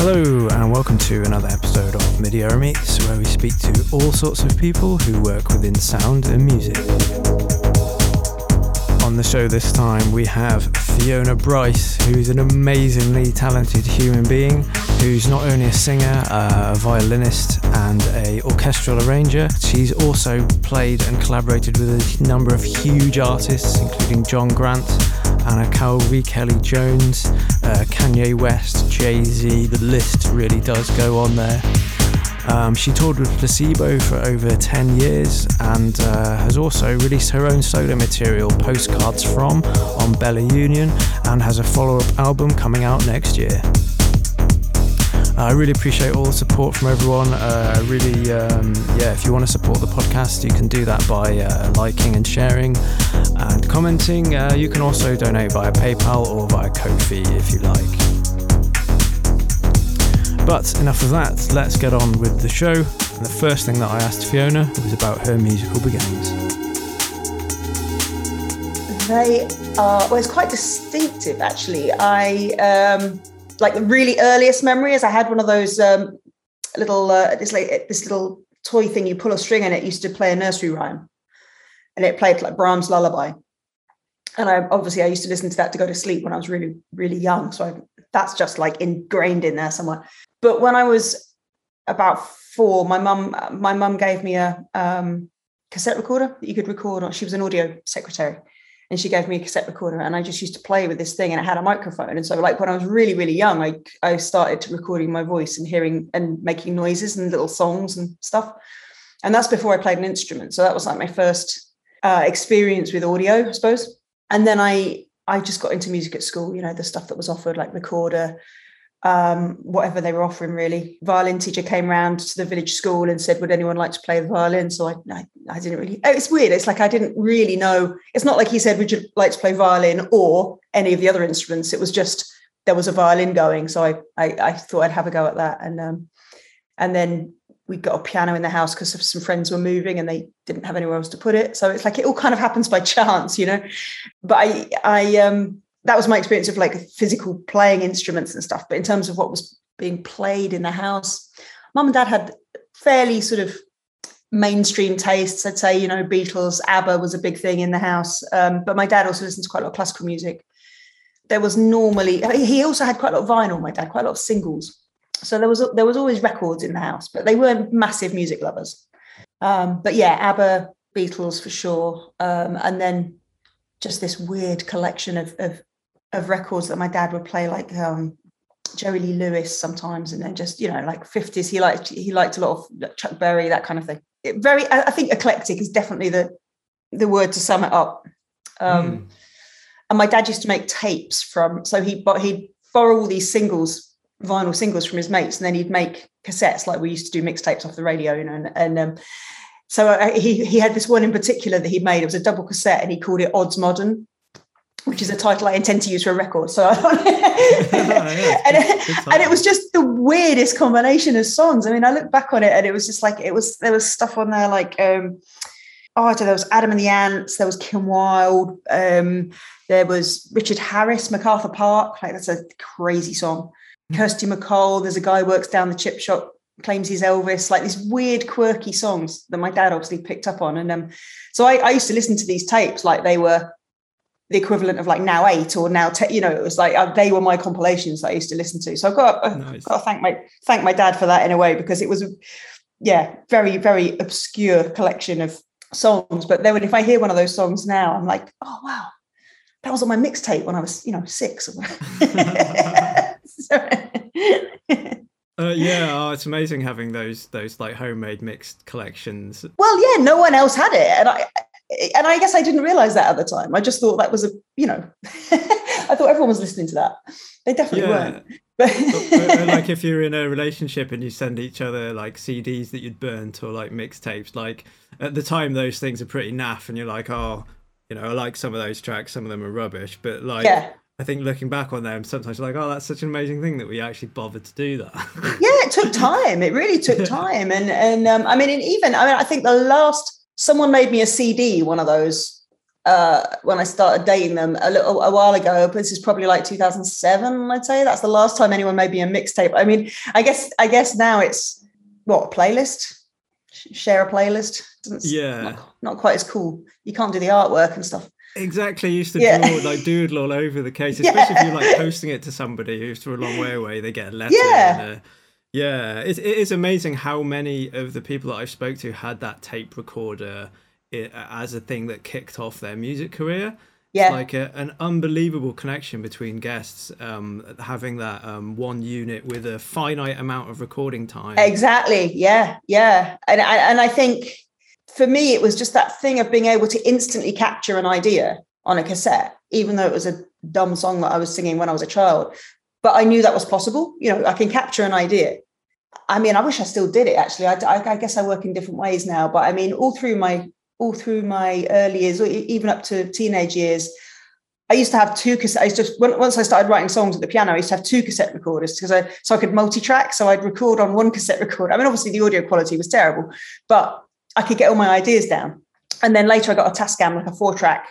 Hello, and welcome to another episode of midierror Meets, where we speak to all sorts of people who work within sound and music. On the show this time, we have Fiona Brice, who's an amazingly talented human being who's not only a singer, a violinist, and a orchestral arranger. She's also played and collaborated with a number of huge artists, including John Grant, Anna Calvi, Kelly Jones, uh, Kanye West, Jay Z. The list really does go on there. Um, she toured with Placebo for over 10 years and uh, has also released her own solo material, Postcards From, on Bella Union, and has a follow up album coming out next year. I really appreciate all the support from everyone. Uh, really, um, yeah, if you want to support the podcast, you can do that by uh, liking and sharing and commenting. Uh, you can also donate via PayPal or via Ko-fi if you like. But enough of that, let's get on with the show. And the first thing that I asked Fiona was about her musical beginnings. They are, well, it's quite distinctive actually. I, um, like the really earliest memory is I had one of those um, little uh, this like this little toy thing you pull a string and it used to play a nursery rhyme, and it played like Brahms' lullaby. And I obviously I used to listen to that to go to sleep when I was really really young, so I, that's just like ingrained in there somewhere. But when I was about four, my mum my mum gave me a um, cassette recorder that you could record on. She was an audio secretary and she gave me a cassette recorder and I just used to play with this thing and it had a microphone. And so like when I was really, really young, I, I started recording my voice and hearing and making noises and little songs and stuff. And that's before I played an instrument. So that was like my first uh, experience with audio, I suppose. And then I I just got into music at school, you know, the stuff that was offered, like recorder, um, whatever they were offering really. Violin teacher came round to the village school and said, would anyone like to play the violin? So I, I, I, didn't really, oh, it's weird. It's like, I didn't really know. It's not like he said, would you like to play violin or any of the other instruments? It was just, there was a violin going. So I, I, I thought I'd have a go at that. And, um, and then we got a piano in the house because some friends were moving and they didn't have anywhere else to put it. So it's like, it all kind of happens by chance, you know, but I, I, um, that was my experience of like physical playing instruments and stuff. But in terms of what was being played in the house, mum and dad had fairly sort of mainstream tastes. I'd say, you know, Beatles, ABBA was a big thing in the house. Um, but my dad also listened to quite a lot of classical music. There was normally he also had quite a lot of vinyl. My dad quite a lot of singles. So there was there was always records in the house, but they weren't massive music lovers. Um, but yeah, ABBA, Beatles for sure, um, and then just this weird collection of, of of records that my dad would play, like um, Jerry Lee Lewis sometimes, and then just you know like fifties. He liked he liked a lot of Chuck Berry, that kind of thing. It very, I think eclectic is definitely the the word to sum it up. Um, mm. And my dad used to make tapes from, so he but he'd borrow all these singles, vinyl singles from his mates, and then he'd make cassettes like we used to do mixtapes off the radio, you know, and, and um, so I, he he had this one in particular that he made. It was a double cassette, and he called it Odds Modern which is a title I intend to use for a record. So, and, it, and it was just the weirdest combination of songs. I mean, I look back on it and it was just like it was. There was stuff on there like, um, oh, I don't know, there was Adam and the Ants. There was Kim Wilde. Um, there was Richard Harris, MacArthur Park. Like that's a crazy song. Mm. Kirsty MacColl. There's a guy who works down the chip shop claims he's Elvis, like these weird, quirky songs that my dad obviously picked up on. And um, so I, I, used to listen to these tapes like they were the equivalent of like now eight or now ten. you know it was like uh, they were my compilations that I used to listen to so I've got, uh, nice. got to thank my thank my dad for that in a way because it was yeah very very obscure collection of songs but then if I hear one of those songs now I'm like oh wow that was on my mixtape when I was you know six Uh, yeah, oh, it's amazing having those those like homemade mixed collections. Well, yeah, no one else had it, and I and I guess I didn't realize that at the time. I just thought that was a, you know, I thought everyone was listening to that. They definitely yeah. weren't. But, like if you're in a relationship and you send each other like CDs that you'd burnt or like mixtapes, like at the time those things are pretty naff, and you're like, oh, you know, I like some of those tracks, some of them are rubbish, but like. Yeah. I think looking back on them, sometimes you're like, oh, that's such an amazing thing that we actually bothered to do that. yeah, it took time. It really took time, and and um, I mean, and even I mean, I think the last someone made me a CD, one of those uh, when I started dating them a little a while ago. This is probably like 2007, I'd say. That's the last time anyone made me a mixtape. I mean, I guess I guess now it's what a playlist. Share a playlist. It's yeah, not, not, quite as cool. You can't do the artwork and stuff. Exactly, you used to yeah. draw like doodle all over the case, especially yeah. if you're like posting it to somebody who's from a long way away. They get a letter. Yeah. Yeah, it, it is amazing how many of the people that I've spoke to had that tape recorder as a thing that kicked off their music career. Yeah, like a, an unbelievable connection between guests um, having that um, one unit with a finite amount of recording time. Exactly. Yeah, yeah, and I, and I think for me it was just that thing of being able to instantly capture an idea on a cassette, even though it was a dumb song that I was singing when I was a child. But I knew that was possible. You know, I can capture an idea. I mean, I wish I still did it. Actually, I, I, I guess I work in different ways now. But I mean, all through my all through my early years, even up to teenage years, I used to have two cassette. I to once I started writing songs at the piano, I used to have two cassette recorders because I so I could multi-track. So I'd record on one cassette recorder. I mean, obviously the audio quality was terrible, but I could get all my ideas down. And then later I got a Tascam, like a four-track.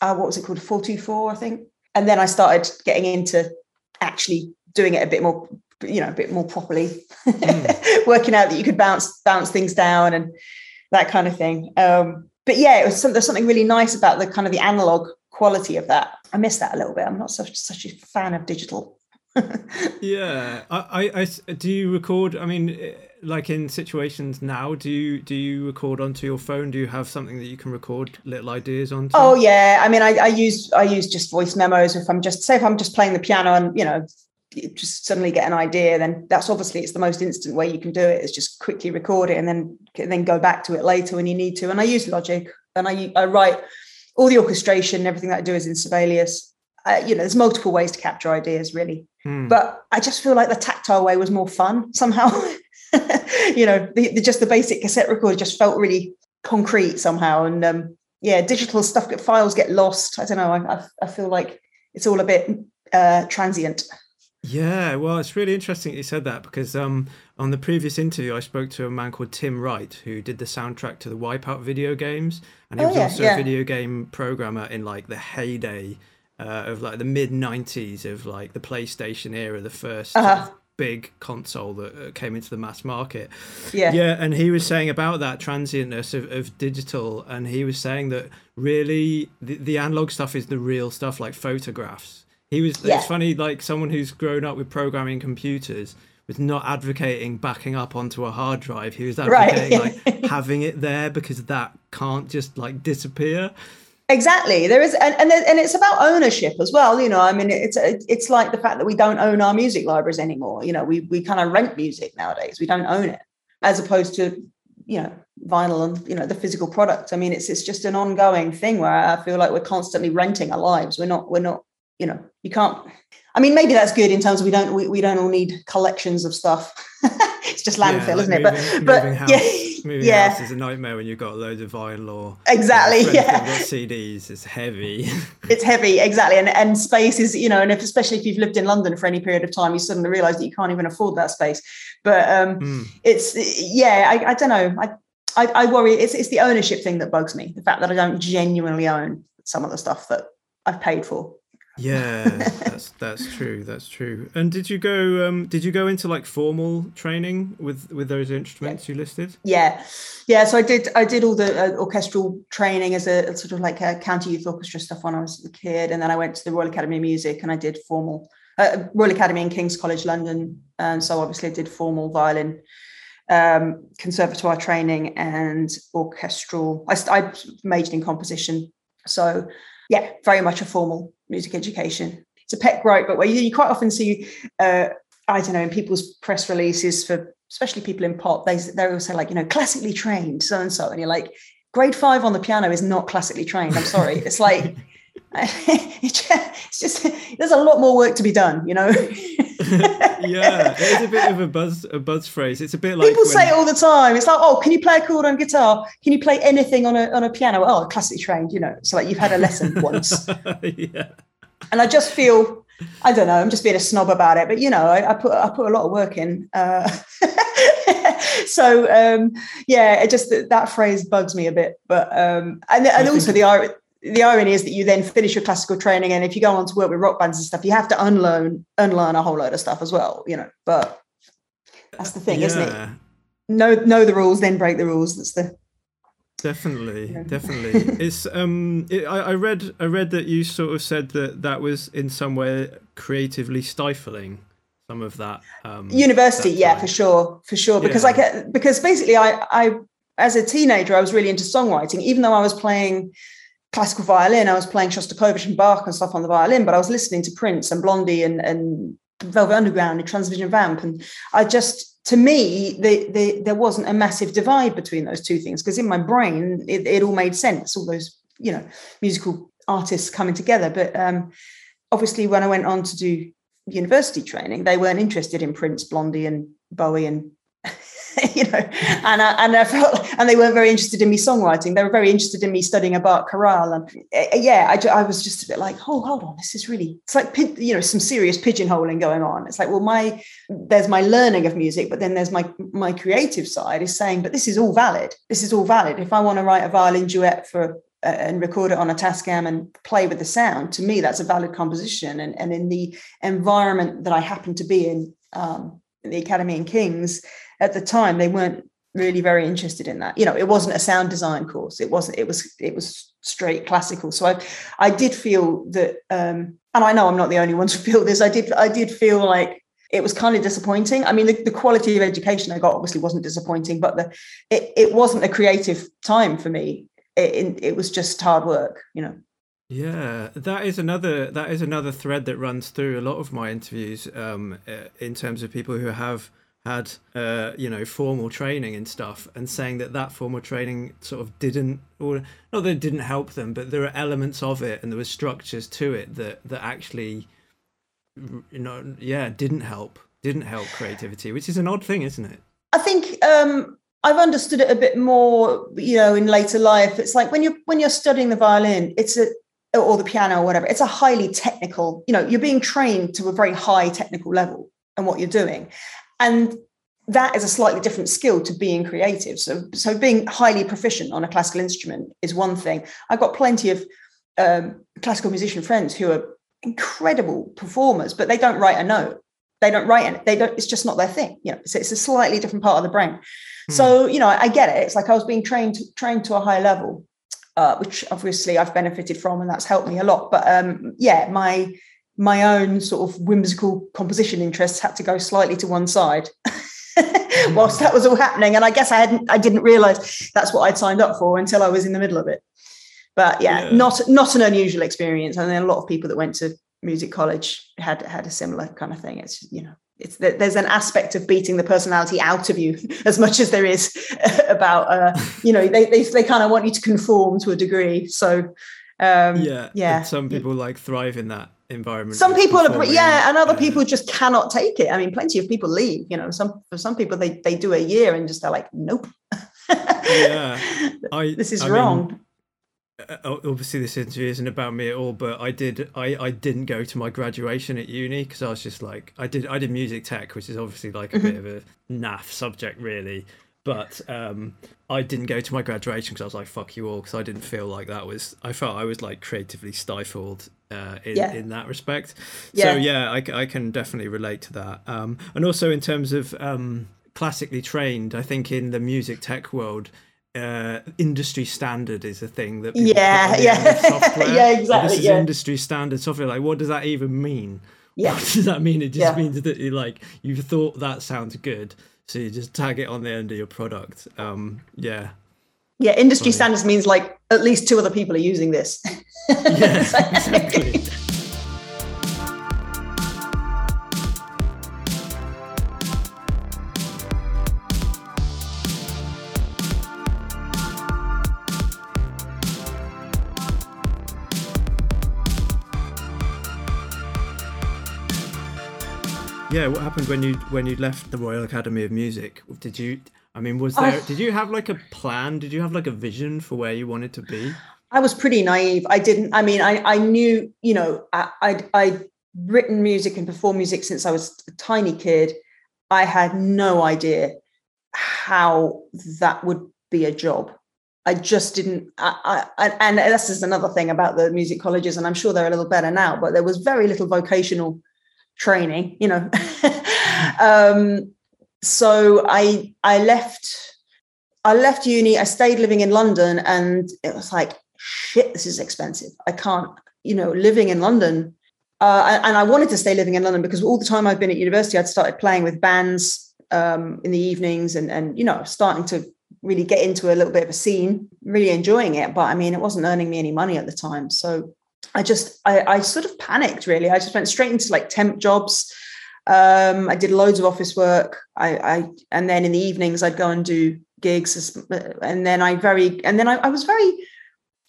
Uh, what was it called? Four two four, I think. And then I started getting into actually doing it a bit more, you know, a bit more properly, mm. working out that you could bounce bounce things down and that kind of thing. Um, but yeah, it was some, there's something really nice about the kind of the analog quality of that. I miss that a little bit. I'm not such such a fan of digital. yeah, I, I, I, do you record? I mean, eh, like in situations now, do you do you record onto your phone? Do you have something that you can record little ideas onto? Oh yeah, I mean, I, I use I use just voice memos. If I'm just say if I'm just playing the piano and you know just suddenly get an idea, then that's obviously it's the most instant way you can do it is just quickly record it and then and then go back to it later when you need to. And I use Logic and I I write all the orchestration, everything that I do is in Sibelius. Uh, you know, there's multiple ways to capture ideas, really. Hmm. But I just feel like the tactile way was more fun somehow. you know, the, the, just the basic cassette recorder just felt really concrete somehow. And um, yeah, digital stuff, files get lost. I don't know. I, I, I feel like it's all a bit uh, transient. Yeah, well, it's really interesting you said that because um, on the previous interview, I spoke to a man called Tim Wright who did the soundtrack to the Wipeout video games, and he oh, was yeah, also yeah. a video game programmer in like the heyday uh, of like the mid '90s of like the PlayStation era, the 1st uh-huh. Big console that uh, came into the mass market. Yeah, yeah, and he was saying about that transientness of, of digital, and he was saying that really the, the analog stuff is the real stuff, like photographs he was. Yeah. It's funny, like someone who's grown up with programming computers was not advocating backing up onto a hard drive. He was advocating right. like having it there because that can't just like disappear. Exactly. There is, and and, and it's about ownership as well. You know, I mean, it's it's like the fact that we don't own our music libraries anymore. You know, we we kind of rent music nowadays. We don't own it, as opposed to you know vinyl and you know the physical product. I mean, it's it's just an ongoing thing where I feel like we're constantly renting our lives. We're not we're not you know you can't i mean maybe that's good in terms of we don't we, we don't all need collections of stuff it's just landfill yeah, like isn't moving, it but but house, yeah moving yeah. House is a nightmare when you've got loads of vinyl or exactly yeah. cds it's heavy. It's heavy exactly. And and space is you know and if, especially if you've lived in london for any period of time you suddenly realize that you can't even afford that space. But um mm. it's yeah I, I don't know. I, I i worry it's it's the ownership thing that bugs me the fact that i don't genuinely own some of the stuff that i've paid for yeah, that's that's true. That's true. And did you go? Um, did you go into like formal training with with those instruments yeah. you listed? Yeah, yeah. So I did. I did all the uh, orchestral training as a, a, sort of like a county youth orchestra stuff when I was a kid, and then I went to the Royal Academy of Music and I did formal uh, Royal Academy in King's College London, and so obviously I did formal violin. Um, conservatoire training and orchestral. I, I majored in composition, so yeah, very much a formal music education. It's a pet gripe, but where you, you quite often see, uh, I don't know, in people's press releases for especially people in pop, they they always say like, you know, classically trained so and so, and you're like, grade five on the piano is not classically trained. I'm sorry, it's like. it's just there's a lot more work to be done you know? Yeah it's a bit of a buzz a buzz phrase. It's a bit like people when... say it all the time. It's like oh can you play a chord on guitar? Can you play anything on a on a piano? Oh classically trained you know. So like you've had a lesson once. Yeah. And i just feel i don't know i'm just being a snob about it but you know i, I put i put a lot of work in uh, so um yeah it just that phrase bugs me a bit but um and, and also the the irony is that you then finish your classical training, and if you go on to work with rock bands and stuff, you have to unlearn unlearn a whole load of stuff as well. You know, but that's the thing, yeah. isn't it? Know know the rules, then break the rules. That's the definitely definitely it's um it, I, I read i read that you sort of said that that was in some way creatively stifling some of that um university that yeah for sure for sure because yeah. like uh, because basically i i as a teenager i was really into songwriting even though i was playing classical violin i was playing shostakovich and bach and stuff on the violin but i was listening to prince and blondie and and velvet underground and transvision vamp and i just to me, the, the, there wasn't a massive divide between those two things because in my brain, it, it, all made sense. All those, you know, musical artists coming together. But um, obviously, when I went on to do university training, they weren't interested in Prince, Blondie, and Bowie and you know, and I, and I felt, and they weren't very interested in me songwriting. They were very interested in me studying about chorale. And uh, yeah, I, I was just a bit like, oh, hold on, this is really, it's like, you know, some serious pigeonholing going on. It's like, well, my, there's my learning of music, but then there's my, my creative side is saying, but this is all valid. This is all valid. If I want to write a violin duet for uh, and record it on a Tascam and play with the sound. To me, that's a valid composition. And, and in the environment that I happen to be in, um, in the Academy in Kings, at the time they weren't really very interested in that. You know it wasn't a sound design course. It wasn't it was it was straight classical. So i i did feel that um and i know i'm not the only one to feel this. I did i did feel like it was kind of disappointing. I mean the, the quality of education i got obviously wasn't disappointing but the it, it wasn't a creative time for me. It, it, it was just hard work you know? Yeah, that is another that is another thread that runs through a lot of my interviews um, uh, in terms of people who have had uh, you know formal training and stuff and saying that that formal training sort of didn't or not that it didn't help them but there are elements of it and there were structures to it that that actually you know yeah didn't help didn't help creativity which is an odd thing isn't it i think um I've understood it a bit more, you know, in later life. It's like when you're when you're studying the violin, it's a or the piano or whatever. It's a highly technical, you know, you're being trained to a very high technical level and what you're doing and that is a slightly different skill to being creative. So, so being highly proficient on a classical instrument is one thing. I've got plenty of um, classical musician friends who are incredible performers, but they don't write a note. They don't write it. They don't. It's just not their thing. You know, it's, it's a slightly different part of the brain. Hmm. So, you know, I, I, get it. It's like I was being trained trained to a high level, uh, which obviously I've benefited from, and that's helped me a lot. But um, yeah, my my own sort of whimsical composition interests had to go slightly to one side whilst that was all happening. And I guess I hadn't, I didn't realize that's what I'd signed up for until I was in the middle of it. But yeah, yeah. not not an unusual experience. And then a lot of people that went to music college had had a similar kind of thing. It's you know, it's there's an aspect of beating the personality out of you as much as there is about uh, you know they they, they kind of want you to conform to a degree. So um, yeah, yeah. some people like thrive in that environment. Some people are, yeah, and other people just cannot take it. I mean, plenty of people leave. You know, some for some people they they do a year and just they're like, nope. yeah, I, this is I wrong. Mean, uh, obviously this interview isn't about me at all but i did i i didn't go to my graduation at uni because i was just like i did i did music tech which is obviously like a bit mm-hmm. of a naff subject really but um, I didn't go to my graduation because I was like, "Fuck you all," because I didn't feel like that was. I felt I was like creatively stifled uh, in yeah. in that respect. Yeah. So yeah, I, I can definitely relate to that. Um, and also in terms of um, classically trained, I think in the music tech world, uh, industry standard is a thing that yeah yeah yeah exactly this is yeah. industry standard software. Like, what does that even mean? Yeah. What does that mean? It just yeah. means that you like you thought that sounds good, so you just tag it on the end of your product. Um, yeah. Yeah, industry Funny. standards means like at least two other people are using this. yeah, exactly. Yeah, what happened when you when you left the Royal Academy of Music? Did you? I mean, was there? did you have like a plan? Did you have like a vision for where you wanted to be? I was pretty naive. I didn't. I mean, I I knew. You know, I I I'd written music and performed music since I was a tiny kid. I had no idea how that would be a job. I just didn't. I, I, and this is another thing about the music colleges, and I'm sure they're a little better now, but there was very little vocational training, you know. um, so I I left I left uni. I stayed living in London, and it was like shit. This is expensive. I can't, you know, living in London. Uh, and I wanted to stay living in London because all the time I've been at university, I'd started playing with bands um, in the evenings, and and you know, starting to really get into a little bit of a scene, really enjoying it. But I mean, it wasn't earning me any money at the time. So I just, I, I sort of panicked really. I just went straight into like temp jobs. Um, I did loads of office work. I, I, and then in the evenings I'd go and do gigs. And then I very, and then I, I was very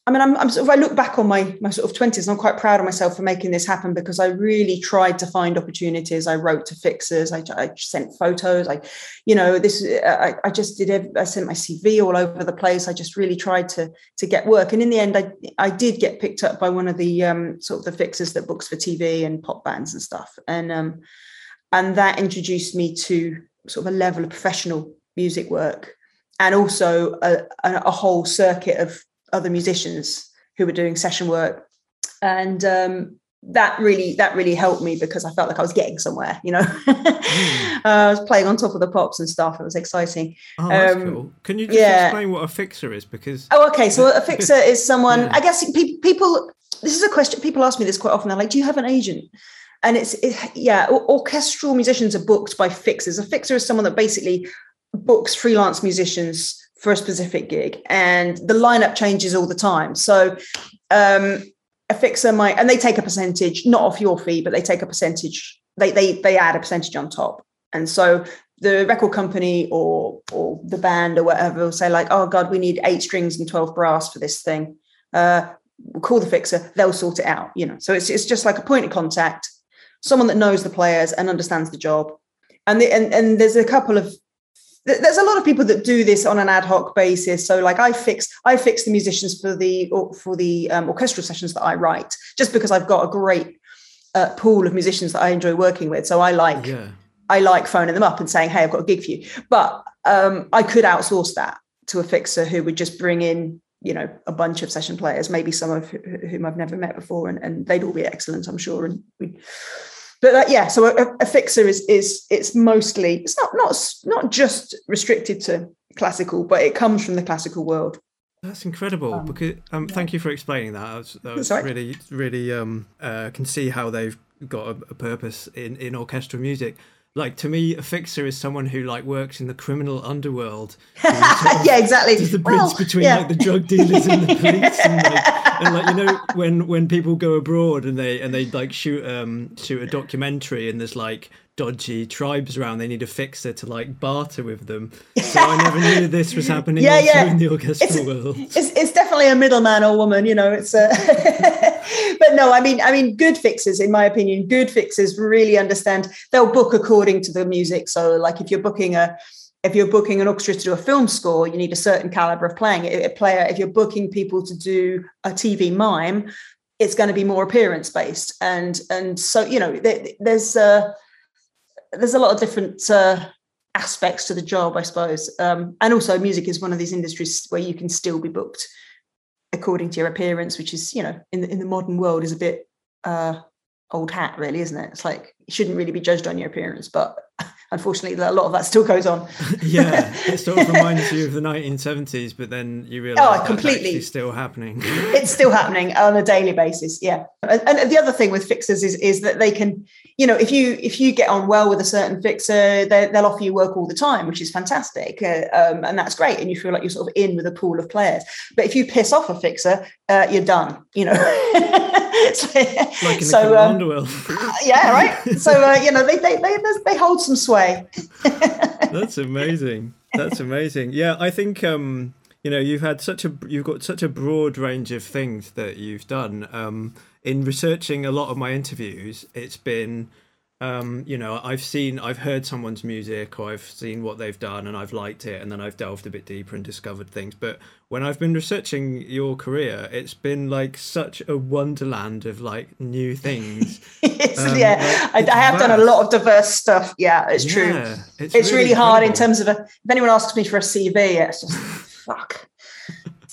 I mean, I'm, I'm sort of, I look back on my my sort of twenties, and I'm quite proud of myself for making this happen because I really tried to find opportunities. I wrote to fixers, I, I sent photos, I, you know, this I, I just did. I sent my CV all over the place. I just really tried to to get work, and in the end, I I did get picked up by one of the um, sort of the fixers that books for TV and pop bands and stuff, and um, and that introduced me to sort of a level of professional music work and also a, a, whole circuit of other musicians who were doing session work and um, that really that really helped me because I felt like I was getting somewhere, you know. mm. uh, I was playing on top of the pops and stuff. It was exciting. Oh, that's um, cool. Can you just yeah. explain what a fixer is? Because oh, okay. So a fixer is someone. Yeah. I guess pe- people. This is a question people ask me this quite often. They're like, "Do you have an agent?" And it's it, yeah, orchestral musicians are booked by fixers. A fixer is someone that basically books freelance musicians for a specific gig and the lineup changes all the time. So um, a fixer might and they take a percentage not off your fee but they take a percentage they they they add a percentage on top. And so the record company or or the band or whatever will say like oh god we need eight strings and 12 brass for this thing. Uh, we'll call the fixer they'll sort it out you know. So it's, it's just like a point of contact someone that knows the players and understands the job. And the, and, and there's a couple of there's a lot of people that do this on an ad hoc basis. So like i fix i fix the musicians for the for the um, orchestral sessions that i write just because i've got a great uh, pool of musicians that i enjoy working with. So i like yeah. i like phoning them up and saying hey i've got a gig for you. But um, i could outsource that to a fixer who would just bring in you know a bunch of session players maybe some of whom i've never met before and, and they'd all be excellent i'm sure and we but uh, yeah, so a, a, fixer is is it's mostly it's not not not just restricted to classical, but it comes from the classical world. That's incredible. Um, because um, yeah. thank you for explaining that. That was, that was really really um uh, can see how they've got a, a purpose in in orchestral music like to me a fixer is someone who like works in the criminal underworld yeah exactly the bridge well, between yeah. like the drug dealers and the police and like, and like you know when when people go abroad and they and they like shoot um shoot a documentary and there's like dodgy tribes around they need a fixer to like barter with them so i never knew this was happening yeah, yeah. in the orchestral it's, world it's, it's definitely a middleman or woman you know it's uh, but no i mean i mean good fixers in my opinion good fixers really understand they'll book according to the music so like if you're booking a if you're booking an orchestra to do a film score, you need a certain caliber of playing. A player, if you're booking people to do a TV mime, it's going to be more appearance based, and and so you know there, there's uh, there's a lot of different uh, aspects to the job, I suppose. Um, and also, music is one of these industries where you can still be booked according to your appearance, which is, you know, in the, in the modern world is a bit uh, old hat, really, isn't it? It's like you shouldn't really be judged on your appearance, but unfortunately, a lot of that still goes on. yeah, it sort of reminds you of the 1970s, but then you realize oh, completely it's still happening. it's still happening on a daily basis. Yeah, and, and, the other thing with fixers is is that they can, you know, if you if you get on well with a certain fixer, they, will offer you work all the time, which is fantastic, uh, um, and that's great, and you feel like you're sort of in with a pool of players. But if you piss off a fixer, uh, you're done. You know. so, like so um, yeah, right. So uh, you know they, they they they hold some sway. That's amazing. That's amazing. Yeah, I think um, you know you've had such a you've got such a broad range of things that you've done. Um, in researching a lot of my interviews, it's been um, you know, I've seen, I've heard someone's music or I've seen what they've done and I've liked it and then I've delved a bit deeper and discovered things. But when I've been researching your career, it's been like such a wonderland of like new things. um, yeah, like, I, I, have vast. done a lot of diverse stuff. Yeah, it's yeah, true. It's, it's really, really hard in terms of a, if anyone asks me for a CV, it's just fuck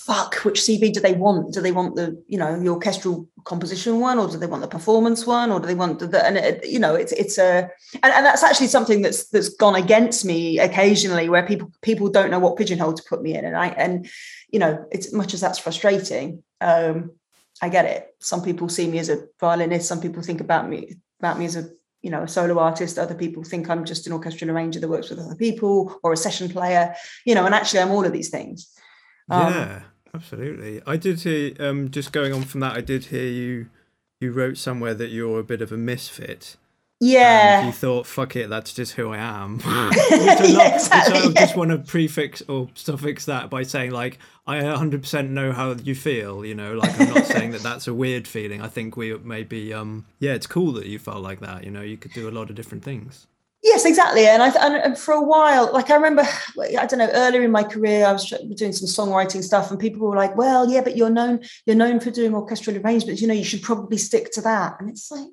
fuck which cv do they want? Do they want the you know the orchestral composition one or do they want the performance one or do they want the and it, you know it's it's a and, and that's actually something that's that's gone against me occasionally where people people don't know what pigeonhole to put me in and i and you know it's much as that's frustrating um i get it. Some people see me as a violinist some people think about me about me as a you know a solo artist other people think i'm just an orchestral arranger that works with other people or a session player you know and actually i'm all of these things. Um, yeah absolutely i did hear um just going on from that i did hear you you wrote somewhere that you're a bit of a misfit yeah. And you thought, fuck it, that's just who I am. which I, yeah, exactly, which I yeah. just want to prefix or suffix that by saying, like, I 100% know how you feel, you know, like, I'm not saying that that's a weird feeling. I think we maybe, um, yeah, it's cool that you felt like that, you know, you could do a lot of different things. Yes, exactly. And I and for a while, like I remember, I don't know, earlier in my career, I was doing some songwriting stuff, and people were like, "Well, yeah, but you're known you're known for doing orchestral arrangements. You know, you should probably stick to that." And it's like,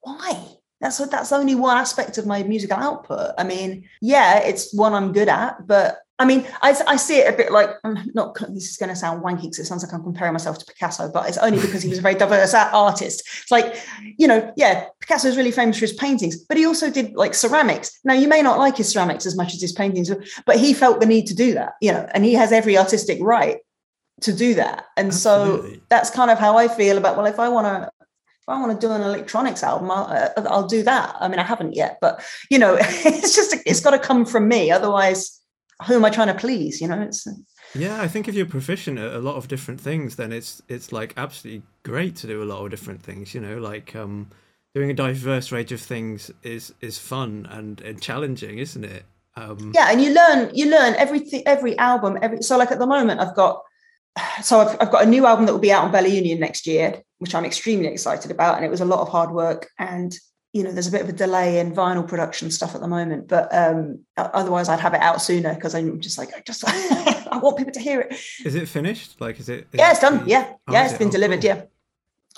why? that's that's only one aspect of my musical output i mean yeah it's one i'm good at but i mean i, I see it a bit like i'm not this is going to sound wanky because it sounds like i'm comparing myself to picasso but it's only because he was a very diverse artist it's like you know yeah picasso is really famous for his paintings but he also did like ceramics now you may not like his ceramics as much as his paintings but he felt the need to do that you know and he has every artistic right to do that and Absolutely. so that's kind of how i feel about well if i want to if I want to do an electronics album, I'll, uh, I'll, do that. I mean, I haven't yet, but you know, it's just it's got to come from me. Otherwise, who am I trying to please? You know, it's. Yeah, I think if you're proficient at a lot of different things, then it's it's like absolutely great to do a lot of different things. You know, like um, doing a diverse range of things is is fun and, and challenging, isn't it? Um, yeah, and you learn you learn everything every album every so like at the moment I've got so I've, I've got a new album that will be out on Bella Union next year, which I'm extremely excited about. And it was a lot of hard work. And, you know, there's a bit of a delay in vinyl production stuff at the moment, but um, otherwise I'd have it out sooner because I'm just like, I just, I want people to hear it. Is it finished? Like, is it? Is yeah, it's done. Yeah. Oh, yeah, it's been oh, delivered. Cool. Yeah.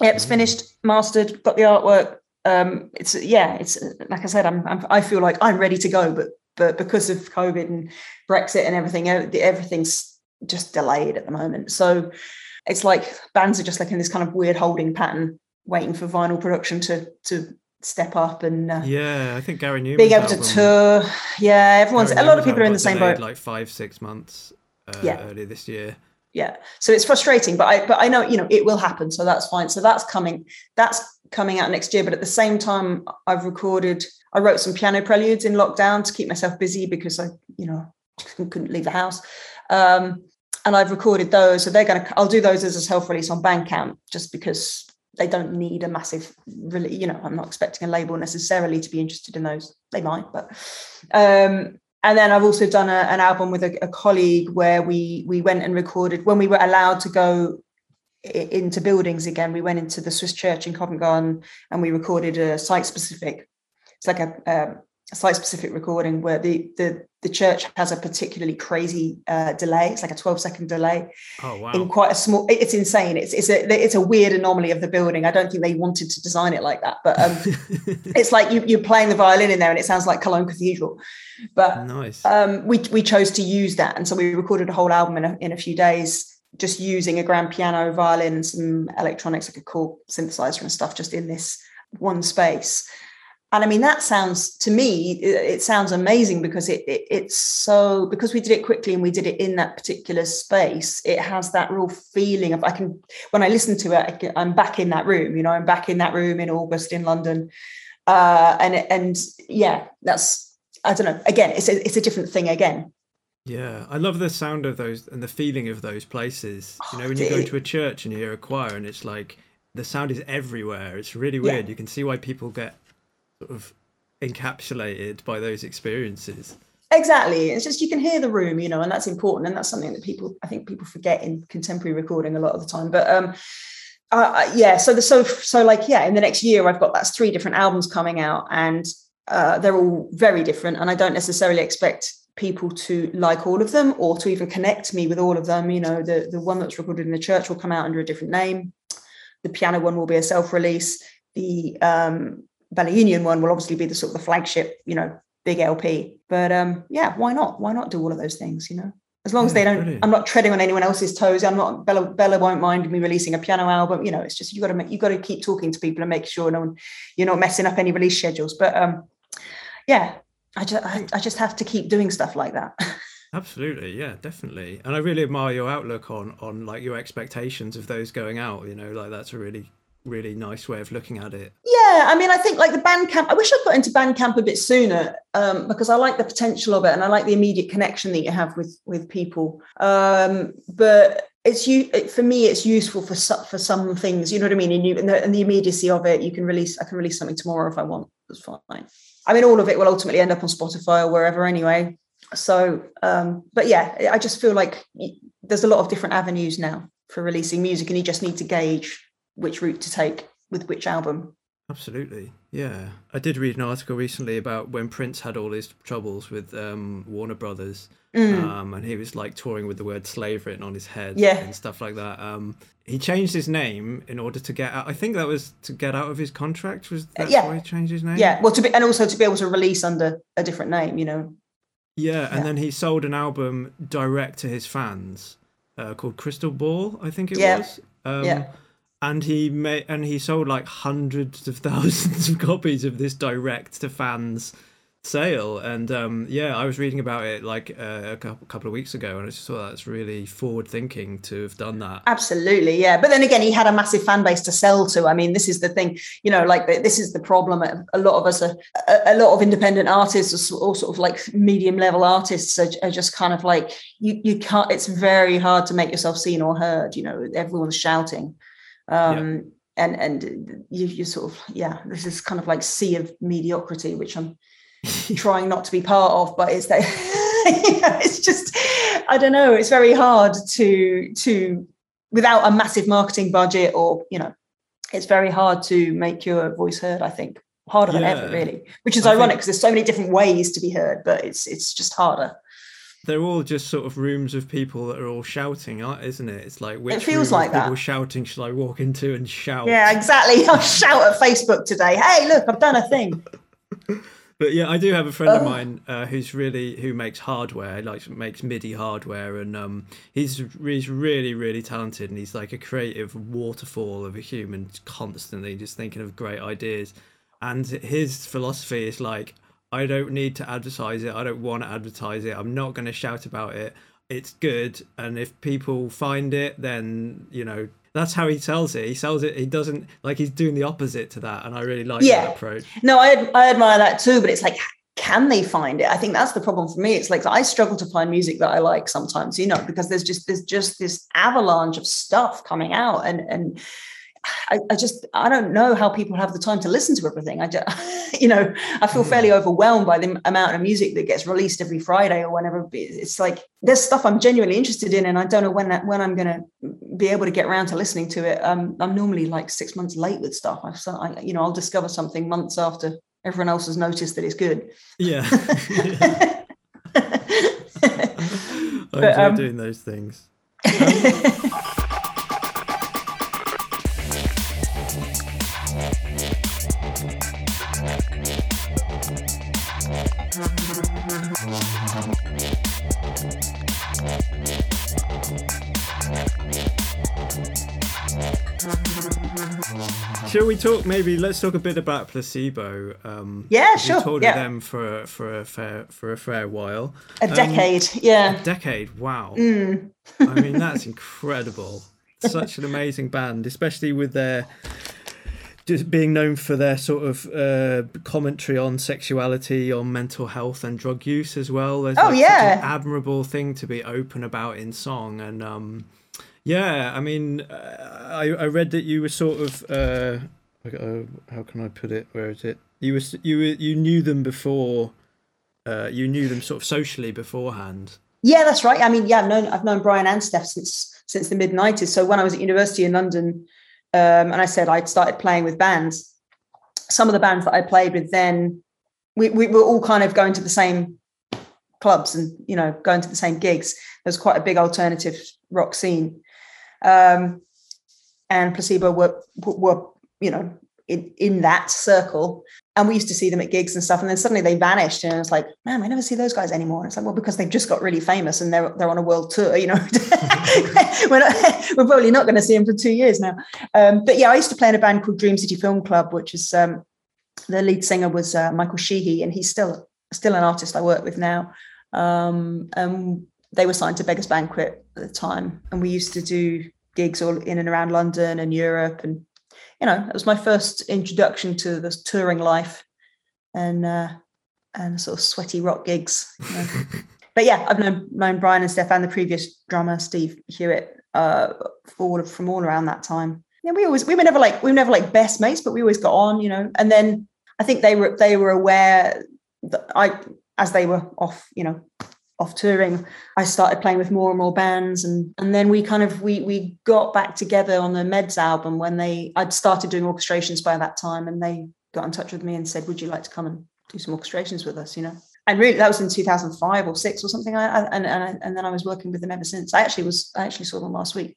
Yeah, it's finished, mastered, got the artwork. Um, it's, yeah, it's like I said, I'm, I'm, I feel like I'm ready to go, but, but because of COVID and Brexit and everything, everything's just delayed at the moment. So it's like bands are just like in this kind of weird holding pattern, waiting for vinyl production to to step up and uh, yeah, I think Gary Numan being able to tour. Yeah, everyone's Gary a lot of people are in the same boat. Like five six months. Uh, yeah. earlier this year. Yeah, so it's frustrating, but I but I know you know it will happen, so that's fine. So that's coming. That's coming out next year. But at the same time, I've recorded. I wrote some piano preludes in lockdown to keep myself busy because I you know couldn't leave the house. Um, and I've recorded those. So they're going to, I'll do those as a self release on Bandcamp just because they don't need a massive, really, you know, I'm not expecting a label necessarily to be interested in those. They might, but. Um, and then I've also done a, an album with a, a colleague where we we went and recorded when we were allowed to go into buildings again. We went into the Swiss Church in Covent Garden and we recorded a site specific. It's like a, um, a site specific recording where the the the church has a particularly crazy uh, delay. It's like a 12 second delay. Oh, wow. In quite a small, it's insane. It's it's a it's a weird anomaly of the building. I don't think they wanted to design it like that, but um, it's like you, you're playing the violin in there and it sounds like Cologne Cathedral. But nice. Um, we we chose to use that, and so we recorded a whole album in a, in a few days, just using a grand piano, violin, some electronics like a cool synthesizer and stuff, just in this one space and I mean that sounds to me it, sounds amazing because it, it, it's so because we did it quickly and we did it in that particular space. It has that real feeling of I can when I listen to it, I am back in that room. You know, I'm back in that room in August in London, uh, and and yeah, that's I don't know. Again, it's a, it's a different thing again. Yeah, I love the sound of those and the feeling of those places. You know, when you go to a church and you hear a choir and it's like the sound is everywhere. It's really weird. Yeah. You can see why people get sort of encapsulated by those experiences. Exactly. It's just you can hear the room, you know, and that's important. And that's something that people, I think people forget in contemporary recording a lot of the time. But um, uh, yeah, so the so so like yeah, in the next year I've got that's three different albums coming out, and uh, they're all very different. And I don't necessarily expect people to like all of them or to even connect me with all of them. You know, the the one that's recorded in the church will come out under a different name. The piano one will be a self release. The um, Bella Union one will obviously be the sort of the flagship, you know, big LP. But um, yeah, why not? Why not do all of those things? You know. as long as they don't brilliant. i'm not treading on anyone else's toes i'm not bella bella won't mind me releasing a piano album you know it's just you got to make you got to keep talking to people and make sure no one you're not messing up any release schedules but um yeah i just I, I just have to keep doing stuff like that absolutely yeah definitely and i really admire your outlook on on like your expectations of those going out you know like that's a really really nice way of looking at it. Yeah, I mean, I think like the Bandcamp. I wish I'd got into Bandcamp a bit sooner um, because I like the potential of it and I like the immediate connection that you have with with people. Um, but it's you for me. It's useful for for some things. You know what I mean? And, you, and, the, and the immediacy of it, you can release. I can release something tomorrow if I want. That's fine. I mean, all of it will ultimately end up on Spotify or wherever anyway. So, um, but yeah, I just feel like there's a lot of different avenues now for releasing music, and you just need to gauge which route to take with which album. Absolutely, yeah. I did read an article recently about when Prince had all his troubles with um, Warner Brothers, mm. um, and he was like touring with the word slave written on his head, yeah. and stuff like that. Um, he changed his name in order to get out. I think that was to get out of his contract. Was that yeah. why he changed his name? Yeah, well, to be and also to be able to release under a different name, you know. Yeah, and yeah. then he sold an album direct to his fans uh, called Crystal Ball, I think it yeah. was. Um, yeah and he made and he sold like hundreds of thousands of copies of this direct to fans sale. And um, yeah i was reading about it like uh, a couple of weeks ago and i just thought that's really forward thinking to have done that. Absolutely yeah. But then again he had a massive fan base to sell to. I mean this is the thing you know like this is the problem. A lot of us are a lot of independent artists or sort of like medium level artists are, are just kind of like you you can't it's very hard to make yourself seen or heard you know everyone's shouting um, yeah. and and you, you sort of yeah this is kind of like sea of mediocrity which i'm trying not to be part of but it's that it's just i don't know it's very hard to to without a massive marketing budget or you know it's very hard to make your voice heard i think harder yeah. than ever really which is I ironic because there's so many different ways to be heard but it's it's just harder they're all just sort of rooms of people that are all shouting, isn't it? It's like which it feels like people that. shouting should I walk into and shout? Yeah, exactly. I'll shout at Facebook today. Hey, look, I've done a thing. but yeah, I do have a friend of mine uh, who's really who makes hardware, like makes MIDI hardware, and um, he's he's really really talented, and he's like a creative waterfall of a human, constantly just thinking of great ideas. And his philosophy is like I don't need to advertise it. I don't want to advertise it. I'm not going to shout about it. It's good, and if people find it, then you know that's how he sells it. He sells it. He doesn't like he's doing the opposite to that, and I really like yeah. that approach. No, I I admire that too. But it's like, can they find it? I think that's the problem for me. It's like I struggle to find music that I like sometimes, you know, because there's just there's just this avalanche of stuff coming out, and and I, I, just I don't know how people have the time to listen to everything. I just, you know, I feel fairly overwhelmed by the amount of music that gets released every Friday or whenever. It's like there's stuff I'm genuinely interested in, and I don't know when that when I'm going to be able to get around to listening to it. Um, I'm normally like six months late with stuff. I've, I, you know, I'll discover something months after everyone else has noticed that it's good. Yeah. I enjoy um, doing those things. Um, Shall we talk? Maybe let's talk a bit about placebo. Um, yeah, sure. toured yeah. them for for a fair for a fair while. A um, decade, yeah. A decade. Wow. Mm. I mean, that's incredible. Such an amazing band, especially with their just being known for their sort of uh, commentary on sexuality, on mental health, and drug use as well. There's oh like yeah, admirable thing to be open about in song, and um, yeah, I mean, uh, I I read that you were sort of uh, uh, how can I put it? Where is it? You were you were, you knew them before. Uh, you knew them sort of socially beforehand. Yeah, that's right. I mean, yeah, I've known I've known Brian and Steph since since the mid '90s. So when I was at university in London, um, and I said I'd started playing with bands. Some of the bands that I played with then, we, we were all kind of going to the same clubs and you know going to the same gigs. There's quite a big alternative rock scene, um, and Placebo were were you know in in that circle. And we used to see them at gigs and stuff. And then suddenly they vanished, and it's like, man, I never see those guys anymore. And it's like, well, because they've just got really famous and they're they're on a world tour. You know, we're, not, we're probably not going to see them for two years now. Um, but yeah, I used to play in a band called Dream City Film Club, which is um, the lead singer was uh, Michael Sheehy, and he's still still an artist I work with now. Um, and they were signed to Beggars Banquet at the time, and we used to do gigs all in and around London and Europe, and you know, it was my first introduction to this touring life, and uh, and sort of sweaty rock gigs. You know. but yeah, I've known known Brian and Stefan, the previous drummer, Steve Hewitt, uh, all from all around that time. Yeah, we always we were never like we were never like best mates, but we always got on, you know. And then I think they were they were aware that I as they were off, you know, off touring, I started playing with more and more bands, and and then we kind of we we got back together on the Meds album when they I'd started doing orchestrations by that time, and they got in touch with me and said, "Would you like to come and do some orchestrations with us?" You know, and really that was in 2005 or six or something. I, I and and, I, and then I was working with them ever since. I actually was I actually saw them last week,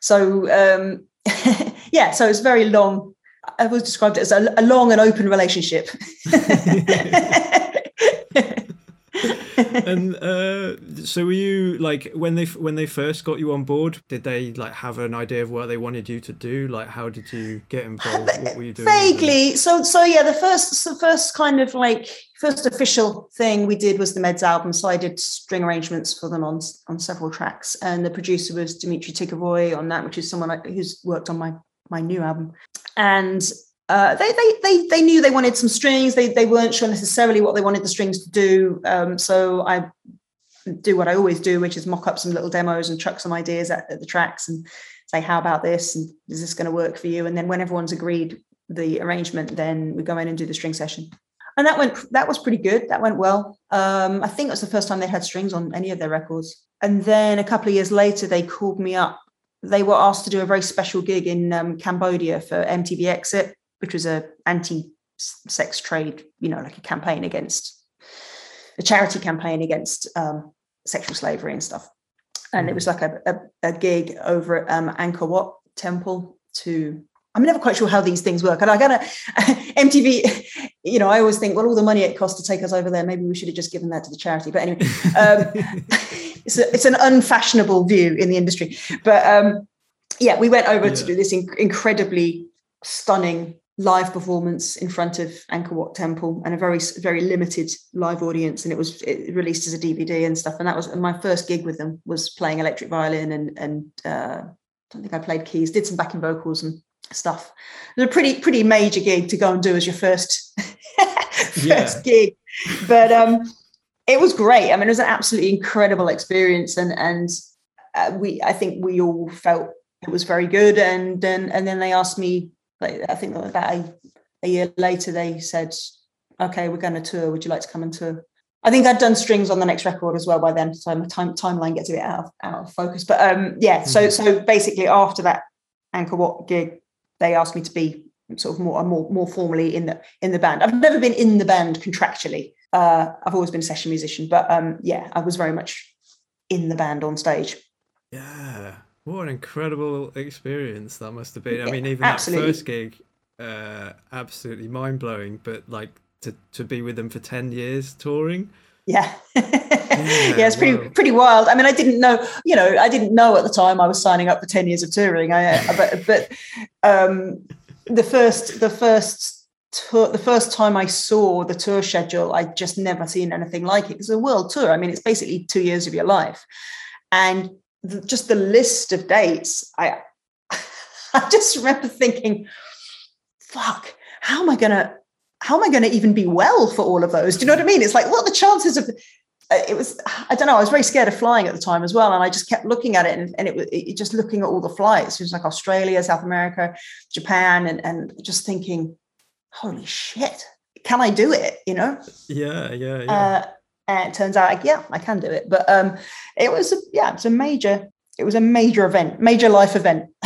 so um, yeah, so it's very long. I was described it as a, a long and open relationship. and uh, so were you like when they when they first got you on board did they like have an idea of what they wanted you to do? Like how did you get involved? What were you doing? Vaguely. So so yeah the first the first kind of like first official thing we did was the meds album. So i did string arrangements for them on on several tracks. And the producer was Dimitri Tikovoi on that which is someone who's worked on my my new album. And uh, they, they they they knew they wanted some strings. They they weren't sure necessarily what they wanted the strings to do. Um, so I do what I always do, which is mock up some little demos and chuck some ideas at, at the tracks and say, "How about this? And is this going to work for you?" And then when everyone's agreed the arrangement, then we go in and do the string session. And that went that was pretty good. That went well. Um, I think it was the first time they had strings on any of their records. And then a couple of years later, they called me up. They were asked to do a very special gig in um, Cambodia for MTV Exit which was a anti-sex trade, you know, like a campaign against a charity campaign against um, sexual slavery and stuff. And it mm. was like a, a, a gig over at um, Angkor Wat Temple to I'm never quite sure how these things work. And I gotta MTV, you know, I always think, well, all the money it costs to take us over there, maybe we should have just given that to the charity. But anyway, um, it's, a, it's an unfashionable view in the industry. But um, yeah, we went over yeah. to do this inc- incredibly stunning live performance in front of Angkor Wat Temple and a very very limited live audience, and it was it released as a DVD and stuff. And that was my first gig with them was playing electric violin and and uh, I don't think I played keys, did some backing vocals and stuff. It was a pretty pretty major gig to go and do as your first first yeah. gig, but um, it was great. I mean, it was an absolutely incredible experience, and and uh, we I think we all felt it was very good. And then and then they asked me like I think about a, a year later they said, "Okay, we're going to tour. Would you like to come and tour?" I think I'd done strings on the next record as well by then, so my time timeline gets a bit out of, out of focus. But um, yeah, mm-hmm. so so basically after that Angkor Wat gig, they asked me to be sort of more more more formally in the in the band. I've never been in the band contractually. Uh, I've always been a session musician, but um, yeah, I was very much in the band on stage. Yeah, what an incredible experience that must have been. I mean, even Absolutely. that first gig, uh, absolutely mind blowing. But like to to be with them for ten years touring. Yeah. yeah, yeah, it's pretty pretty wild. I mean, I didn't know, you know, I didn't know at the time I was signing up for ten years of touring. I, uh, but but um, the first the first tour, the first time I saw the tour schedule, I'd just never seen anything like it. It's a world tour. I mean, it's basically two years of your life, and the, just the list of dates, I I just remember thinking, fuck, how am I gonna how am I gonna even be well for all of those? Do you know what I mean? It's like, what are the chances of uh, it was I don't know. I was very scared of flying at the time as well, and I just kept looking at it, and, and it was it, just looking at all the flights. It was like Australia, South America, Japan, and and just thinking, holy shit, can I do it? You know? Yeah, yeah, yeah. Uh, and it turns out, like, yeah, I can do it. But um, it was, a, yeah, it was a major, it was a major event, major life event.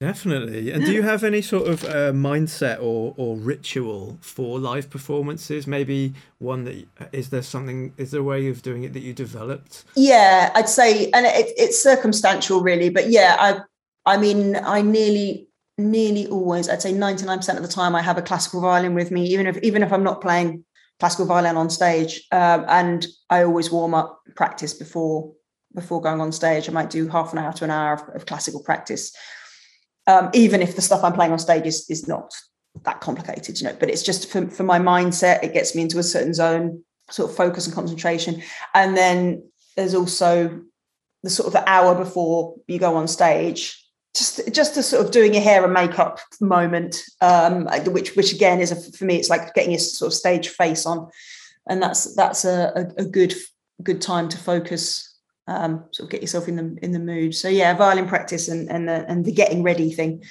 Definitely. And do you have any sort of uh, mindset or, or ritual for live performances? Maybe one that is there something is there a way of doing it that you developed? Yeah, I'd say, and it, it's circumstantial, really. But yeah, I I mean, I nearly nearly always, I'd say 99% of the time, I have a classical violin with me, even if even if I'm not playing classical violin on stage. Um, and I always warm up practice before before going on stage. I might do half an hour to an hour of, of classical practice, um, even if the stuff I'm playing on stage is is not that complicated, you know. But it's just for, for my mindset, it gets me into a certain zone, sort of focus and concentration. And then there's also the sort of the hour before you go on stage just just a sort of doing your hair and makeup moment um, which which again is a, for me it's like getting your sort of stage face on. And that's that's a, a, good good time to focus um, sort of get yourself in the in the mood. So yeah violin practice and and the, and the getting ready thing.